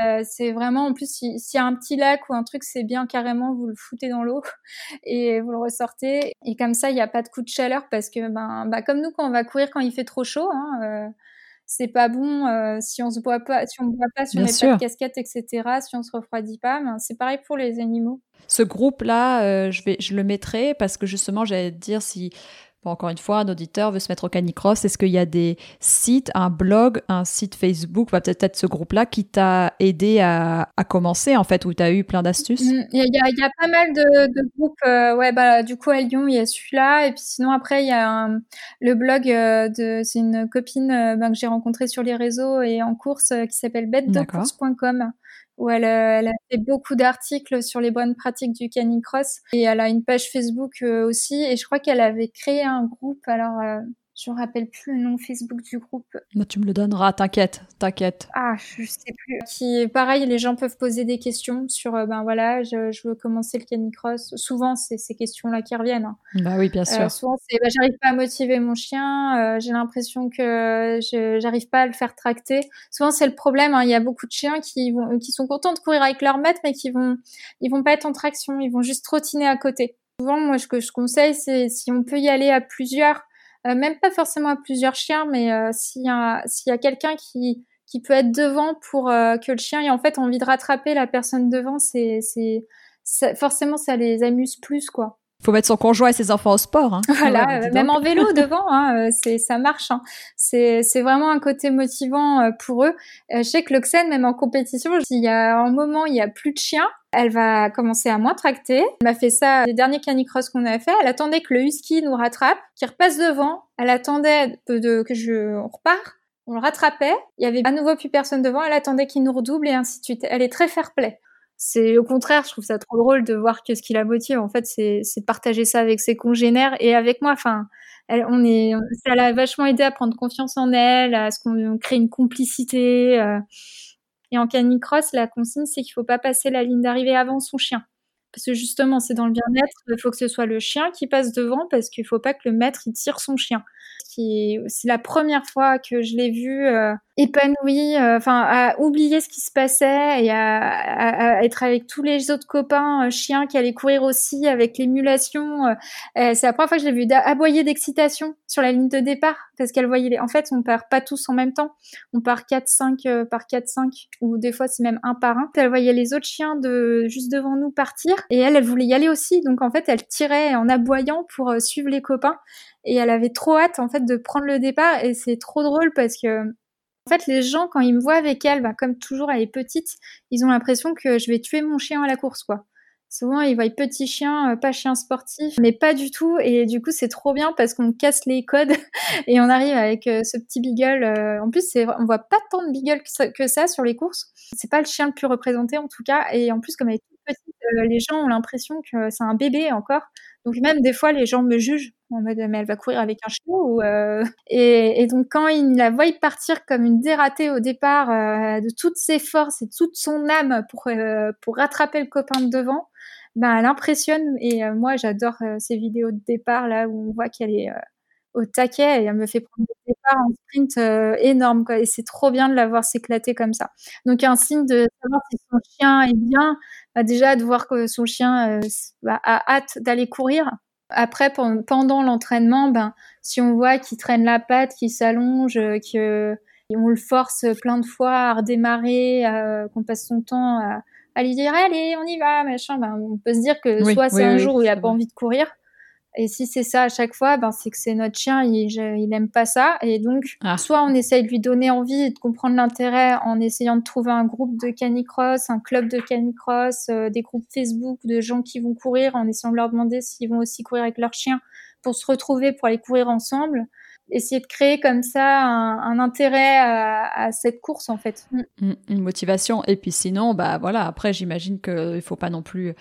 Euh, c'est vraiment, en plus, s'il y a un petit lac ou un truc, c'est bien carrément, vous le foutez dans l'eau et vous le ressortez. Et comme ça, il n'y a pas de coup de chaleur parce que, ben, bah, comme nous, quand on va courir quand il fait trop chaud, hein, euh, c'est pas bon euh, si on se boit pas, si on boit pas, si on met pas de casquette, etc. Si on se refroidit pas, ben, c'est pareil pour les animaux. Ce groupe-là, je vais, je le mettrai parce que justement, j'allais dire si encore une fois, un auditeur veut se mettre au canicross. Est-ce qu'il y a des sites, un blog, un site Facebook, peut-être ce groupe-là qui t'a aidé à, commencer, en fait, où tu as eu plein d'astuces? Mm, Il y, a, pas mal de, groupes. Euh, ouais, bah, du coup, à Lyon, il y a celui-là. Et puis sinon, après, il y a le blog euh, de. C'est une copine euh, ben, que j'ai rencontrée sur les réseaux et en course qui s'appelle bêtedecourse.com où elle, elle, a fait beaucoup d'articles sur les bonnes pratiques du canicross. Et elle a une page Facebook euh, aussi. Et je crois qu'elle avait créé un groupe alors euh, je me rappelle plus le nom Facebook du groupe. Bah, tu me le donneras, t'inquiète, t'inquiète. Ah, je sais plus. Qui, pareil, les gens peuvent poser des questions sur, euh, ben voilà, je, je, veux commencer le canicross. Souvent, c'est ces questions-là qui reviennent. Hein. Bah oui, bien sûr. Euh, souvent, c'est, bah, j'arrive pas à motiver mon chien, euh, j'ai l'impression que je, j'arrive pas à le faire tracter. Souvent, c'est le problème. Hein. Il y a beaucoup de chiens qui vont, qui sont contents de courir avec leur maître, mais qui vont, ils vont pas être en traction, ils vont juste trottiner à côté. Souvent, moi, ce que je conseille, c'est si on peut y aller à plusieurs même pas forcément à plusieurs chiens, mais euh, s'il y a, s'il y a quelqu'un qui, qui peut être devant pour euh, que le chien ait en fait envie de rattraper la personne devant, c'est, c'est, forcément ça les amuse plus quoi faut mettre son conjoint et ses enfants au sport. Hein. Voilà, même en vélo devant, hein, c'est ça marche. Hein. C'est c'est vraiment un côté motivant euh, pour eux. Euh, je sais que l'Oxen, même en compétition, s'il y a un moment il y a plus de chiens, elle va commencer à moins tracter. Elle m'a fait ça les derniers canicross qu'on a fait. Elle attendait que le husky nous rattrape, qu'il repasse devant. Elle attendait de, que je on repart. On le rattrapait. Il y avait à nouveau plus personne devant. Elle attendait qu'il nous redouble et ainsi de suite. Elle est très fair-play c'est au contraire, je trouve ça trop drôle de voir que ce qui la motive, en fait, c'est de partager ça avec ses congénères et avec moi. Enfin, elle, on est, ça l'a vachement aidé à prendre confiance en elle, à ce qu'on crée une complicité. Euh. Et en canicross, la consigne, c'est qu'il faut pas passer la ligne d'arrivée avant son chien. Parce que justement, c'est dans le bien-être, il faut que ce soit le chien qui passe devant parce qu'il faut pas que le maître il tire son chien. C'est la première fois que je l'ai vu euh, épanoui, euh, enfin à oublier ce qui se passait et à, être avec tous les autres copains euh, chiens qui allaient courir aussi avec l'émulation. c'est la première fois que je l'ai vu aboyer d'excitation sur la ligne de départ parce qu'elle voyait les... En fait, on part pas tous en même temps. On part 4 5 par 4 5 ou des fois c'est même un par un. Elle voyait les autres chiens de juste devant nous partir et elle elle voulait y aller aussi. Donc en fait, elle tirait en aboyant pour suivre les copains et elle avait trop hâte en fait de prendre le départ et c'est trop drôle parce que en fait les gens quand ils me voient avec elle, bah, comme toujours elle est petite, ils ont l'impression que je vais tuer mon chien à la course quoi. Souvent, ils voient petit chien, pas chien sportif, mais pas du tout. Et du coup, c'est trop bien parce qu'on casse les codes et on arrive avec ce petit beagle. en plus, on voit pas tant de beagle que ça, sur les courses. C'est pas le chien le plus représenté en tout cas. Et en plus, comme elle est toute petite, les gens ont l'impression que c'est un bébé encore. Donc même des fois, les gens me jugent en mode mais elle va courir avec un chien ou euh... et, donc quand il la voit partir comme une dératée au départ euh, de toutes ses forces et toute son âme pour euh, pour rattraper le copain de devant, ben elle impressionne. Et euh, moi j'adore ces vidéos de départ là où on voit qu'elle est au taquet et elle me fait prendre des départs en sprint énorme quoi. Et c'est trop bien de la voir s'éclater comme ça. Donc un signe de savoir si son chien est bien, bah, déjà de voir que son chien bah, a hâte d'aller courir. Après, pendant l'entraînement, ben, si on voit qu'il traîne la patte, qu'il s'allonge, euh, qu'on le force plein de fois à redémarrer, euh, qu'on passe son temps à, lui dire allez, on y va, machin, ben, on peut se dire que soit c'est un jour où il a pas envie de courir, et si c'est ça à chaque fois, ben c'est que c'est notre chien, il, il aime pas ça. Et donc, ah. soit on essaye de lui donner envie de comprendre l'intérêt en essayant de trouver un groupe de canicross, un club de canicross, euh, des groupes Facebook de gens qui vont courir, en essayant de leur demander s'ils vont aussi courir avec leur chien pour se retrouver, pour aller courir ensemble essayer de créer comme ça un, intérêt à, cette course en fait. Mm. Mm, une motivation et puis sinon bah voilà après j'imagine qu'il faut pas non plus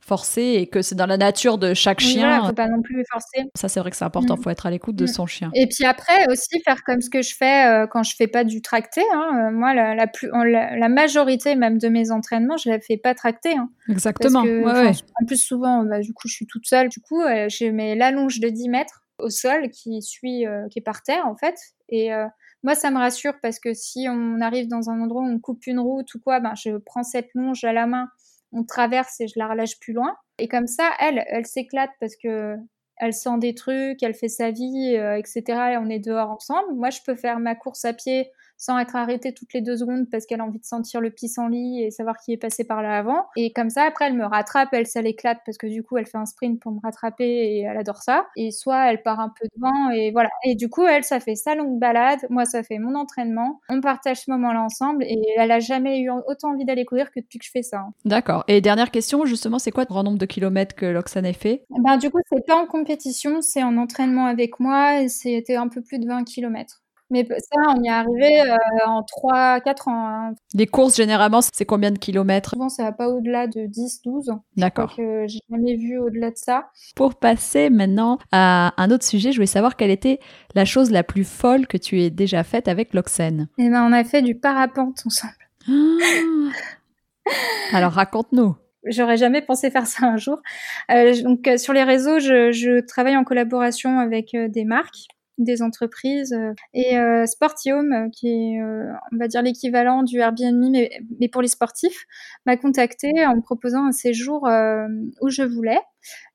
forcer et que c'est dans la nature de chaque chien. Il faut pas non plus forcer. Ça c'est vrai que c'est important, il mm. faut être à l'écoute de son chien. Et puis après aussi faire comme ce que je fais euh, quand je fais pas du tracté. Hein. Euh, moi la, la, plus, la, majorité même de mes entraînements je la fais pas tracté. Hein. Exactement. En plus souvent bah, du coup je suis toute seule. Du coup euh, je mets l'allonge de 10 mètres au sol qui suit, euh, qui est par terre en fait. Et euh, moi, ça me rassure parce que si on arrive dans un endroit où on coupe une route ou quoi, ben je prends cette longe à la main, on traverse et je la relâche plus loin. Et comme ça, elle, elle s'éclate parce que elle sent des trucs, elle fait sa vie, euh, etc. Et on est dehors ensemble. Moi, je peux faire ma course à pied sans être arrêtée toutes les deux secondes parce qu'elle a envie de sentir le pissenlit et savoir qui est passé par là avant. Et comme ça, après, elle me rattrape, elle, ça l'éclate parce que du coup, elle fait un sprint pour me rattraper et elle adore ça. Et soit elle part un peu devant et voilà. Et du coup, elle, ça fait sa longue balade. Moi, ça fait mon entraînement. On partage ce moment-là ensemble et elle a jamais eu autant envie d'aller courir que depuis que je fais ça. Hein. D'accord. Et dernière question, justement, c'est quoi le grand nombre de kilomètres que l'Oxane a fait? Ben, du coup, c'est pas en compétition, c'est en entraînement avec moi et c'était un peu plus de 20 kilomètres. Mais ça, on y est arrivé euh, en 3-4 ans. Hein. Les courses, généralement, c'est combien de kilomètres? Souvent, ça va pas au-delà de 10-12. D'accord. Euh, j'ai jamais vu au-delà de ça. Pour passer maintenant à un autre sujet, je voulais savoir quelle était la chose la plus folle que tu aies déjà faite avec l'Oxen. Eh ben, on a fait du parapente ensemble. Ah. Alors, raconte-nous j'aurais jamais pensé faire ça un jour. Euh, donc sur les réseaux, je, je, travaille en collaboration avec des marques des entreprises. Euh, et euh, Sportium, euh, qui est, on va dire, l'équivalent du Airbnb, mais, mais pour les sportifs, m'a contacté en me proposant un séjour où je voulais.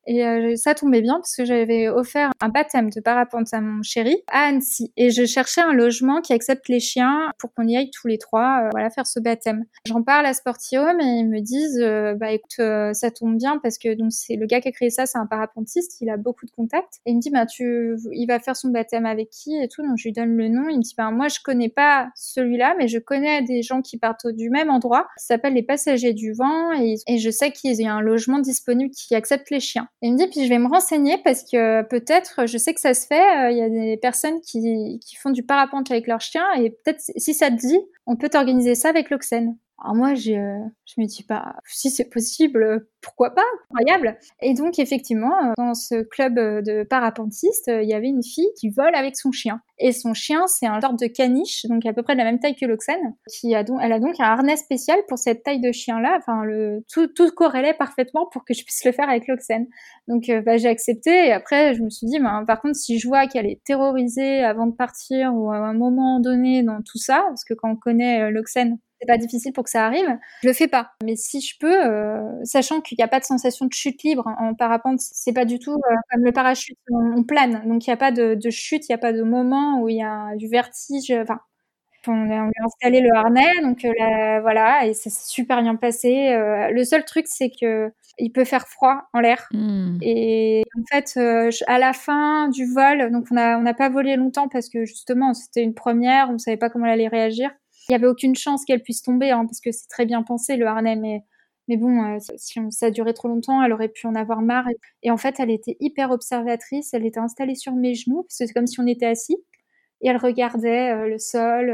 Et euh, ça tombait bien parce que j'avais offert un baptême de parapente à mon chéri à Annecy. Et je cherchais un logement qui accepte les chiens pour qu'on y aille tous les trois, euh, voilà, faire ce baptême. J'en parle à Sportium et ils me disent, euh, bah écoute, ça tombe bien parce que donc c'est le gars qui a créé ça, c'est un parapentiste, il a beaucoup de contacts. Et il me dit, bah tu, il va faire son baptême avec qui et tout. Donc je lui donne le nom. Il me dit, bah moi je connais pas celui-là, mais je connais des gens qui partent du même endroit. Ça s'appelle les passagers du vent et je sais qu'il y a un logement disponible qui accepte les chiens. Et il me dit, puis je vais me renseigner parce que peut-être, je sais que ça se fait, euh, il y a des personnes qui, qui font du parapente avec leurs chiens et peut-être si ça te dit, on peut t'organiser ça avec l'Oxen. Alors moi, je, je me dis pas, si c'est possible, pourquoi pas Incroyable. Et donc effectivement, euh, dans ce club euh, de parapentistes, euh, il y avait une fille qui vole avec son chien. Et son chien, c'est un genre de caniche, donc à peu près de la même taille que donc, elle a donc un harnais spécial pour cette taille de chien-là. Enfin, tout, tout corrélait parfaitement pour que je puisse le faire avec l'Oxen. Donc bah, j'ai accepté. Et après, je me suis dit, bah, par contre, si je vois qu'elle est terrorisée avant de partir ou à un moment donné dans tout ça, parce que quand on connaît l'Oxen, c'est pas difficile pour que ça arrive, je le fais pas. Mais si je peux, euh, sachant qu'il n'y a pas de sensation de chute libre en parapente, c'est pas du tout euh, comme le parachute, on, plane, donc il n'y a pas de, chute, il n'y a pas de moment où il y a du vertige. Enfin, on, a installé le harnais, donc euh, voilà, et ça s'est super bien passé. le seul truc, c'est que il peut faire froid en l'air. Hmm. Et en fait, à la fin du vol, donc on n'a on a pas volé longtemps parce que justement, c'était une première, on savait pas comment elle allait réagir. Il n'y avait aucune chance qu'elle puisse tomber, hein, parce que c'est très bien pensé le harnais, mais Mais bon, si ça durait trop longtemps, elle aurait pu en avoir marre. Et, en fait, elle était hyper observatrice. Elle était installée sur mes genoux, parce que c'est comme si on était assis. Et elle regardait le sol.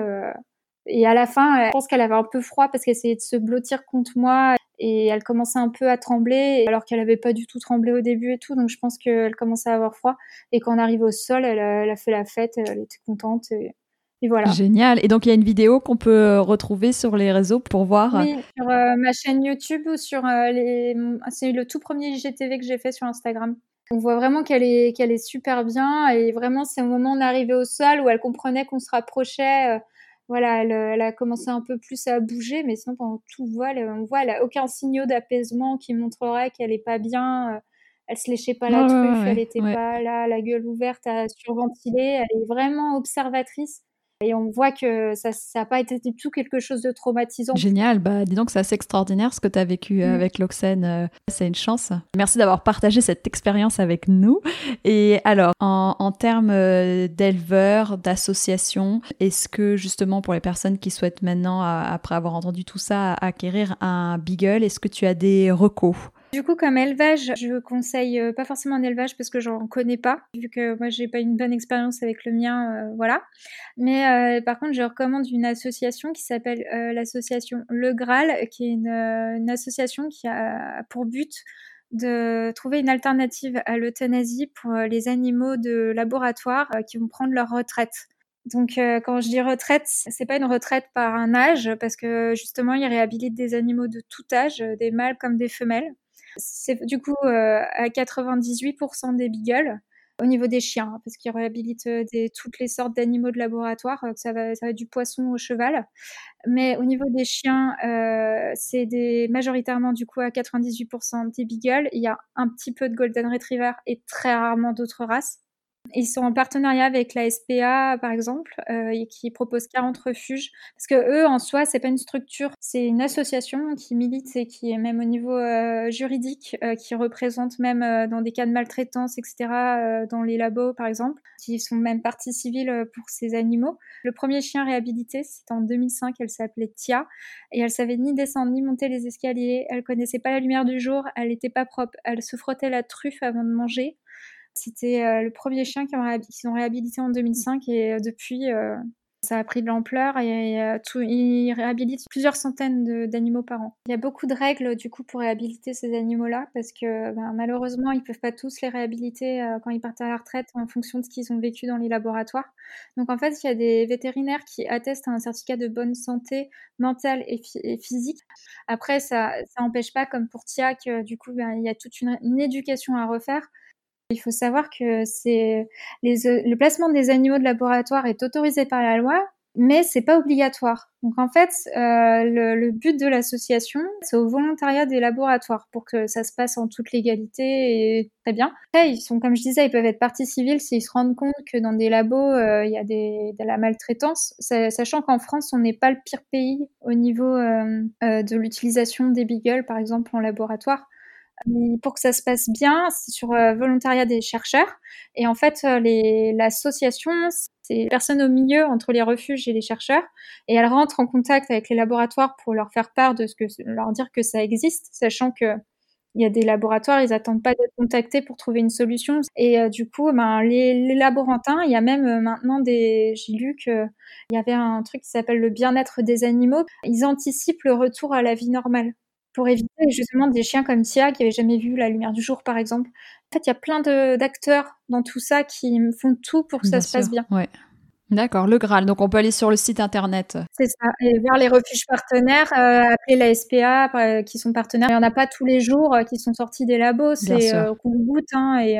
et à la fin, je pense qu'elle avait un peu froid parce qu'elle essayait de se blottir contre moi et elle commençait un peu à trembler alors qu'elle avait pas du tout tremblé au début et tout donc je pense qu'elle commençait à avoir froid et quand on arrive au sol elle, a fait la fête elle était contente voilà génial et donc il y a une vidéo qu'on peut retrouver sur les réseaux pour voir oui sur euh, ma chaîne YouTube ou sur euh, les c'est le tout premier IGTV que j'ai fait sur Instagram on voit vraiment qu'elle est qu'elle est super bien et vraiment c'est au moment arrivé au sol où elle comprenait qu'on se rapprochait euh, voilà, elle, a commencé un peu plus à bouger, mais sinon pendant tout le vol, on voit, elle a aucun signaux d'apaisement qui montrerait qu'elle est pas bien. Euh, elle se léchait pas la truffe, elle était pas là, la gueule ouverte à surventiler. Elle est vraiment observatrice. Et on voit que ça n'a pas été du tout quelque chose de traumatisant. Génial, bah dis donc c'est assez extraordinaire ce que tu as vécu euh, mm. avec l'Oxène, euh, c'est une chance. Merci d'avoir partagé cette expérience avec nous. Et alors, en, termes euh, d'éleveurs, d'associations, est-ce que justement pour les personnes qui souhaitent maintenant, après avoir entendu tout ça, acquérir un Beagle, est-ce que tu as des recos? Du coup, comme élevage, je conseille euh, pas forcément un élevage parce que j'en connais pas, vu que moi j'ai pas une bonne expérience avec le mien, euh, voilà. Mais euh, par contre, je recommande une association qui s'appelle l'association Le Graal, qui est une, association qui a pour but de trouver une alternative à l'euthanasie pour les animaux de laboratoire qui vont prendre leur retraite. Donc, quand je dis retraite, c'est pas une retraite par un âge, parce que justement, ils réhabilitent des animaux de tout âge, des mâles comme des femelles. C'est du coup euh, à 98% des beagles au niveau des chiens, hein, parce qu'ils réhabilitent euh, toutes les sortes d'animaux de laboratoire, euh, ça va, ça va du poisson au cheval. Mais au niveau des chiens, c'est majoritairement du coup à 98% des beagles. Il y a un petit peu de golden retriever et très rarement d'autres races. Ils sont en partenariat avec la SPA, par exemple, euh, qui propose 40 refuges. Parce que eux, en soi, c'est pas une structure, c'est une association qui milite et qui est même au niveau euh, juridique, euh, qui représente même dans des cas de maltraitance, etc., dans les labos, par exemple, qui sont même partie civile pour ces animaux. Le premier chien réhabilité, c'était en 2005, elle s'appelait Tia, et elle savait ni descendre ni monter les escaliers, elle connaissait pas la lumière du jour, elle était pas propre, elle se frottait la truffe avant de manger. C'était euh, le premier chien qu'ils ont, réhabilité en 2005 et euh, depuis, euh, ça a pris de l'ampleur et tout, ils réhabilitent plusieurs centaines d'animaux par an. Il y a beaucoup de règles du coup pour réhabiliter ces animaux-là parce que ben, malheureusement ils peuvent pas tous les réhabiliter quand ils partent à la retraite en fonction de ce qu'ils ont vécu dans les laboratoires. Donc en fait il y a des vétérinaires qui attestent un certificat de bonne santé mentale et, physique. Après ça n'empêche pas comme pour Tia que du coup ben, il y a toute une éducation à refaire il faut savoir que c'est le placement des animaux de laboratoire est autorisé par la loi, mais c'est pas obligatoire. Donc en fait, euh, le, but de l'association, c'est au volontariat des laboratoires pour que ça se passe en toute légalité et très bien. Après, ils sont, comme je disais, ils peuvent être partie civile s'ils se rendent compte que dans des labos, euh, il y a de la maltraitance, sachant qu'en France, on n'est pas le pire pays au niveau euh, de l'utilisation des beagles, par exemple, en laboratoire pour que ça se passe bien, c'est sur euh, volontariat des chercheurs. Et en fait, euh, l'association, c'est personne au milieu entre les refuges et les chercheurs. Et elle rentre en contact avec les laboratoires pour leur faire part de ce que, leur dire que ça existe, sachant que il y a des laboratoires, ils attendent pas d'être contactés pour trouver une solution. Et euh, du coup, ben, les, les, laborantins, il y a même maintenant des, j'ai lu qu'il y avait un truc qui s'appelle le bien-être des animaux. Ils anticipent le retour à la vie normale pour éviter justement des chiens comme Tia qui n'avaient jamais vu la lumière du jour, par exemple. En fait, il y a plein d'acteurs dans tout ça qui font tout pour que ça se passe bien. Ouais. D'accord, le Graal. Donc on peut aller sur le site internet. C'est ça. Et vers les refuges partenaires, euh, appeler la SPA euh, qui sont partenaires. Il n'y en a pas tous les jours euh, qui sont sortis des labos. C'est qu'on goûte hein, et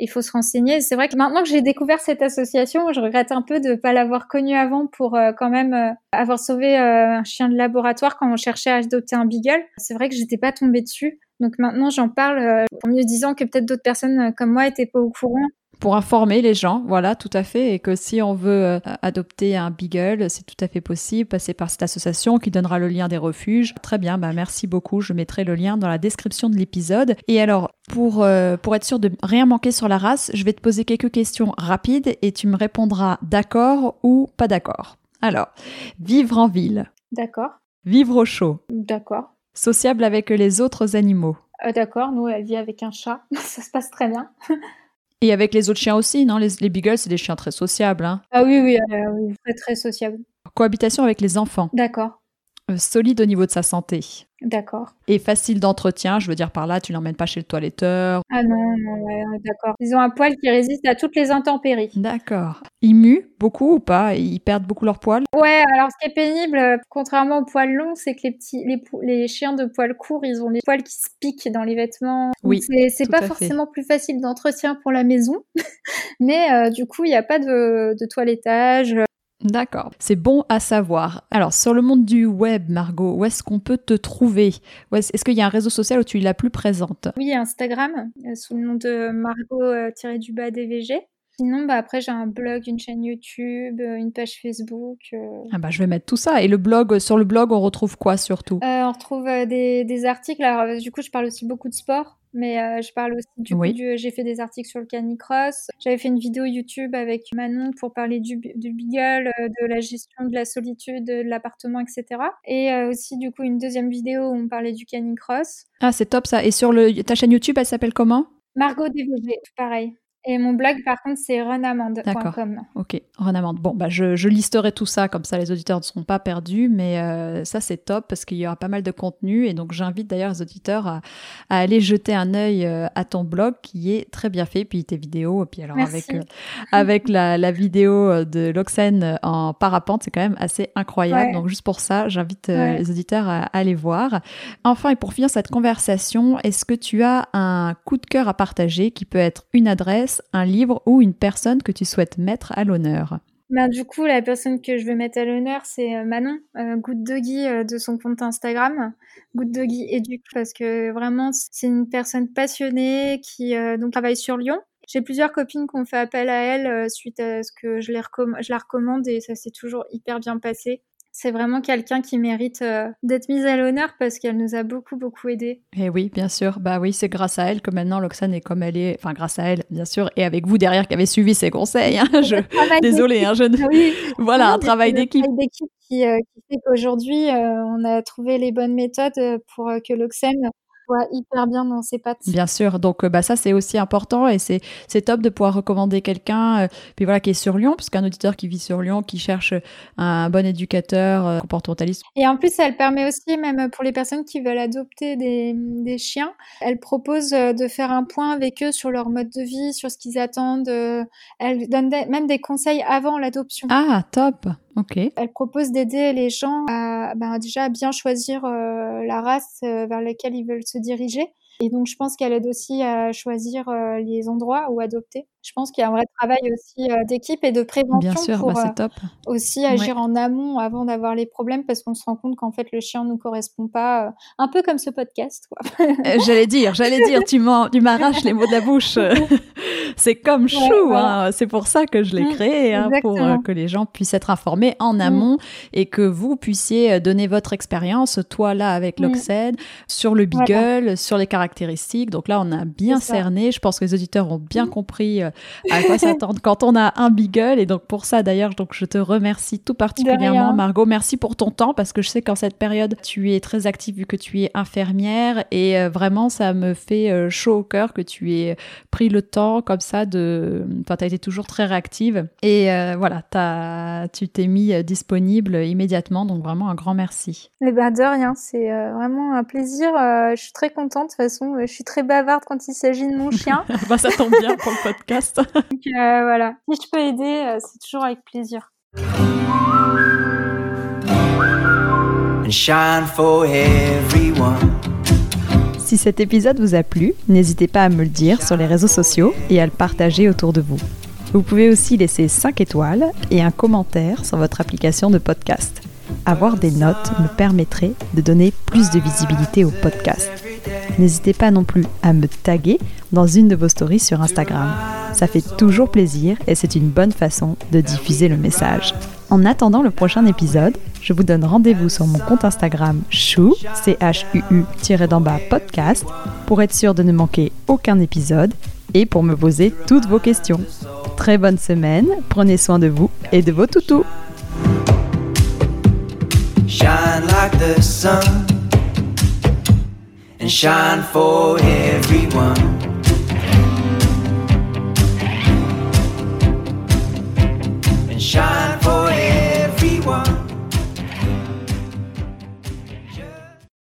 il faut se renseigner. C'est vrai que maintenant que j'ai découvert cette association, je regrette un peu de ne pas l'avoir connue avant pour euh, quand même euh, avoir sauvé euh, un chien de laboratoire quand on cherchait à adopter un beagle. C'est vrai que j'étais pas tombée dessus. Donc maintenant, j'en parle en mieux disant que peut-être d'autres personnes comme moi étaient pas au courant pour informer les gens, voilà, tout à fait, et que si on veut euh, adopter un beagle, c'est tout à fait possible, passer par cette association qui donnera le lien des refuges. Très bien, bah merci beaucoup, je mettrai le lien dans la description de l'épisode. Et alors, pour, euh, pour être sûr de rien manquer sur la race, je vais te poser quelques questions rapides et tu me répondras d'accord ou pas d'accord. Alors, vivre en ville. D'accord. Vivre au chaud. D'accord. Sociable avec les autres animaux. Euh, d'accord, nous, elle vit avec un chat. ça se passe très bien. Et avec les autres chiens aussi, non? Les, les beagles, c'est des chiens très sociables. Hein. Ah oui, oui, euh, oui, très, très sociable. Cohabitation avec les enfants. D'accord, Euh, solide au niveau de sa santé. D'accord. Et facile d'entretien, je veux dire par là, tu l'emmènes pas chez le toiletteur. Ah non, non, ouais, d'accord. Ils ont un poil qui résiste à toutes les intempéries. D'accord. Ils muent beaucoup ou pas? Ils perdent beaucoup leur poil? Ouais, alors ce qui est pénible, euh, contrairement aux poils longs, c'est que les petits, les, chiens de poils courts, ils ont les poils qui se piquent dans les vêtements. Oui, c'est pas fait. forcément plus facile d'entretien pour la maison, mais euh, du coup, il n'y a pas de, de toilettage. D'accord, c'est bon à savoir. Alors, sur le monde du web, Margot, où est-ce qu'on peut te trouver? Est-ce qu'il y a un réseau social où tu es la plus présente? Oui, Instagram, euh, sous le nom de Margot-du-bas DVG. Sinon, bah, après, j'ai un blog, une chaîne YouTube, euh, une page Facebook. euh. Ah bah, je vais mettre tout ça. Et le blog, sur le blog, on retrouve quoi surtout? Euh, on retrouve euh, des, des articles. Alors, euh, du coup, je parle aussi beaucoup de sport, mais euh, je parle aussi du Oui. coup du- J'ai fait des articles sur le canicross. J'avais fait une vidéo YouTube avec Manon pour parler du, du beagle, euh, de la gestion de la solitude, de l'appartement, etc. Et euh, aussi, du coup, une deuxième vidéo où on parlait du canicross. Ah, c'est top ça. Et sur le, ta chaîne YouTube, elle s'appelle comment? Margot DVG, pareil. Et mon blog, par contre, c'est D'accord. renamande.com. Ok, Renamande. Bon, bah, je, je listerai tout ça, comme ça les auditeurs ne seront pas perdus, mais euh, ça c'est top parce qu'il y aura pas mal de contenu et donc j'invite d'ailleurs les auditeurs à, à aller jeter un œil euh, à ton blog qui est très bien fait, puis tes vidéos, et puis alors Merci. avec, euh, avec la, la vidéo de Loxène en parapente, c'est quand même assez incroyable. Ouais. Donc juste pour ça, j'invite Ouais. les auditeurs à, à aller voir. Enfin, et pour finir cette conversation, est-ce que tu as un coup de cœur à partager qui peut être une adresse, un livre ou une personne que tu souhaites mettre à l'honneur Ben, du coup, la personne que je veux mettre à l'honneur, c'est euh, Manon, euh, Good Doggy euh, de son compte Instagram, Good Doggy Educ, parce que vraiment, c'est une personne passionnée qui euh, donc travaille sur Lyon. J'ai plusieurs copines qui ont fait appel à elle suite à ce que je, les je la recommande et ça s'est toujours hyper bien passé. C'est vraiment quelqu'un qui mérite euh, d'être mise à l'honneur parce qu'elle nous a beaucoup, beaucoup aidé. Eh oui, bien sûr. Bah oui, c'est grâce à elle que maintenant Loxane est comme elle est. Enfin, grâce à elle, bien sûr, et avec vous derrière qui avez suivi ses conseils. hein. Je... Désolée, hein, je ne- Oui, Voilà, un travail d'équipe. travail d'équipe qui, euh, qui fait qu'aujourd'hui, euh, on a trouvé les bonnes méthodes euh, pour que l'Oxen soit hyper bien dans ses pattes. Bien sûr, donc euh, bah, ça c'est aussi important et c'est c'est top de pouvoir recommander quelqu'un euh, puis voilà qui est sur Lyon parce qu'un auditeur qui vit sur Lyon qui cherche un bon éducateur euh, comportementaliste. Et en plus, elle permet aussi, même pour les personnes qui veulent adopter des, des chiens, elle propose euh, de faire un point avec eux sur leur mode de vie, sur ce qu'ils attendent. euh, Elle donne même des conseils avant l'adoption. Ah, top. OK. Elle propose d'aider les gens à ben, déjà à bien choisir euh, la race euh, vers laquelle ils veulent se diriger. Et donc, je pense qu'elle aide aussi à choisir euh, les endroits où adopter. Je pense qu'il y a un vrai travail aussi euh, d'équipe et de prévention Bien sûr, pour bah, euh, c'est top. aussi agir en amont avant d'avoir les problèmes parce qu'on se rend compte qu'en fait le chien nous correspond pas, euh, un peu comme ce podcast. J'allais dire, j'allais dire, tu m'arraches les mots de la bouche. c'est comme chou, voilà. hein. c'est pour ça que je l'ai Mm, créé, hein, pour que les gens puissent être informés en amont et que vous puissiez donner votre expérience, toi là avec Mm. l'Oxède, sur le beagle, sur les caractéristiques. Donc là, on a bien cerné. Je pense que les auditeurs ont bien compris à quoi s'attendre quand on a un beagle. Et donc pour ça, d'ailleurs, donc je te remercie tout particulièrement. Margot. Merci pour ton temps parce que je sais qu'en cette période, tu es très active vu que tu es infirmière et euh, vraiment, ça me fait euh, chaud au cœur que tu aies pris le temps comme ça de. Enfin, tu as été toujours très réactive et euh, voilà, t'as- tu t'es mis disponible immédiatement. Donc vraiment, un grand merci. Eh ben de rien, c'est vraiment un plaisir. je suis très contente. De toute façon, je suis très bavarde quand il s'agit de mon chien. bah, ça tombe bien pour le podcast. Donc euh, voilà, si je peux aider, euh, c'est toujours avec plaisir. Si cet épisode vous a plu, n'hésitez pas à me le dire sur les réseaux sociaux et à le partager autour de vous. Vous pouvez aussi laisser 5 étoiles et un commentaire sur votre application de podcast. Avoir des notes me permettrait de donner plus de visibilité au podcast. N'hésitez pas non plus à me taguer dans une de vos stories sur Instagram. Ça fait toujours plaisir et c'est une bonne façon de diffuser le message. En attendant le prochain épisode, je vous donne rendez-vous sur mon compte Instagram chou, c h u u d'en bas podcast, pour être sûr de ne manquer aucun épisode et pour me poser toutes vos questions. Très bonne semaine, prenez soin de vous et de vos toutous. And shine for everyone. And shine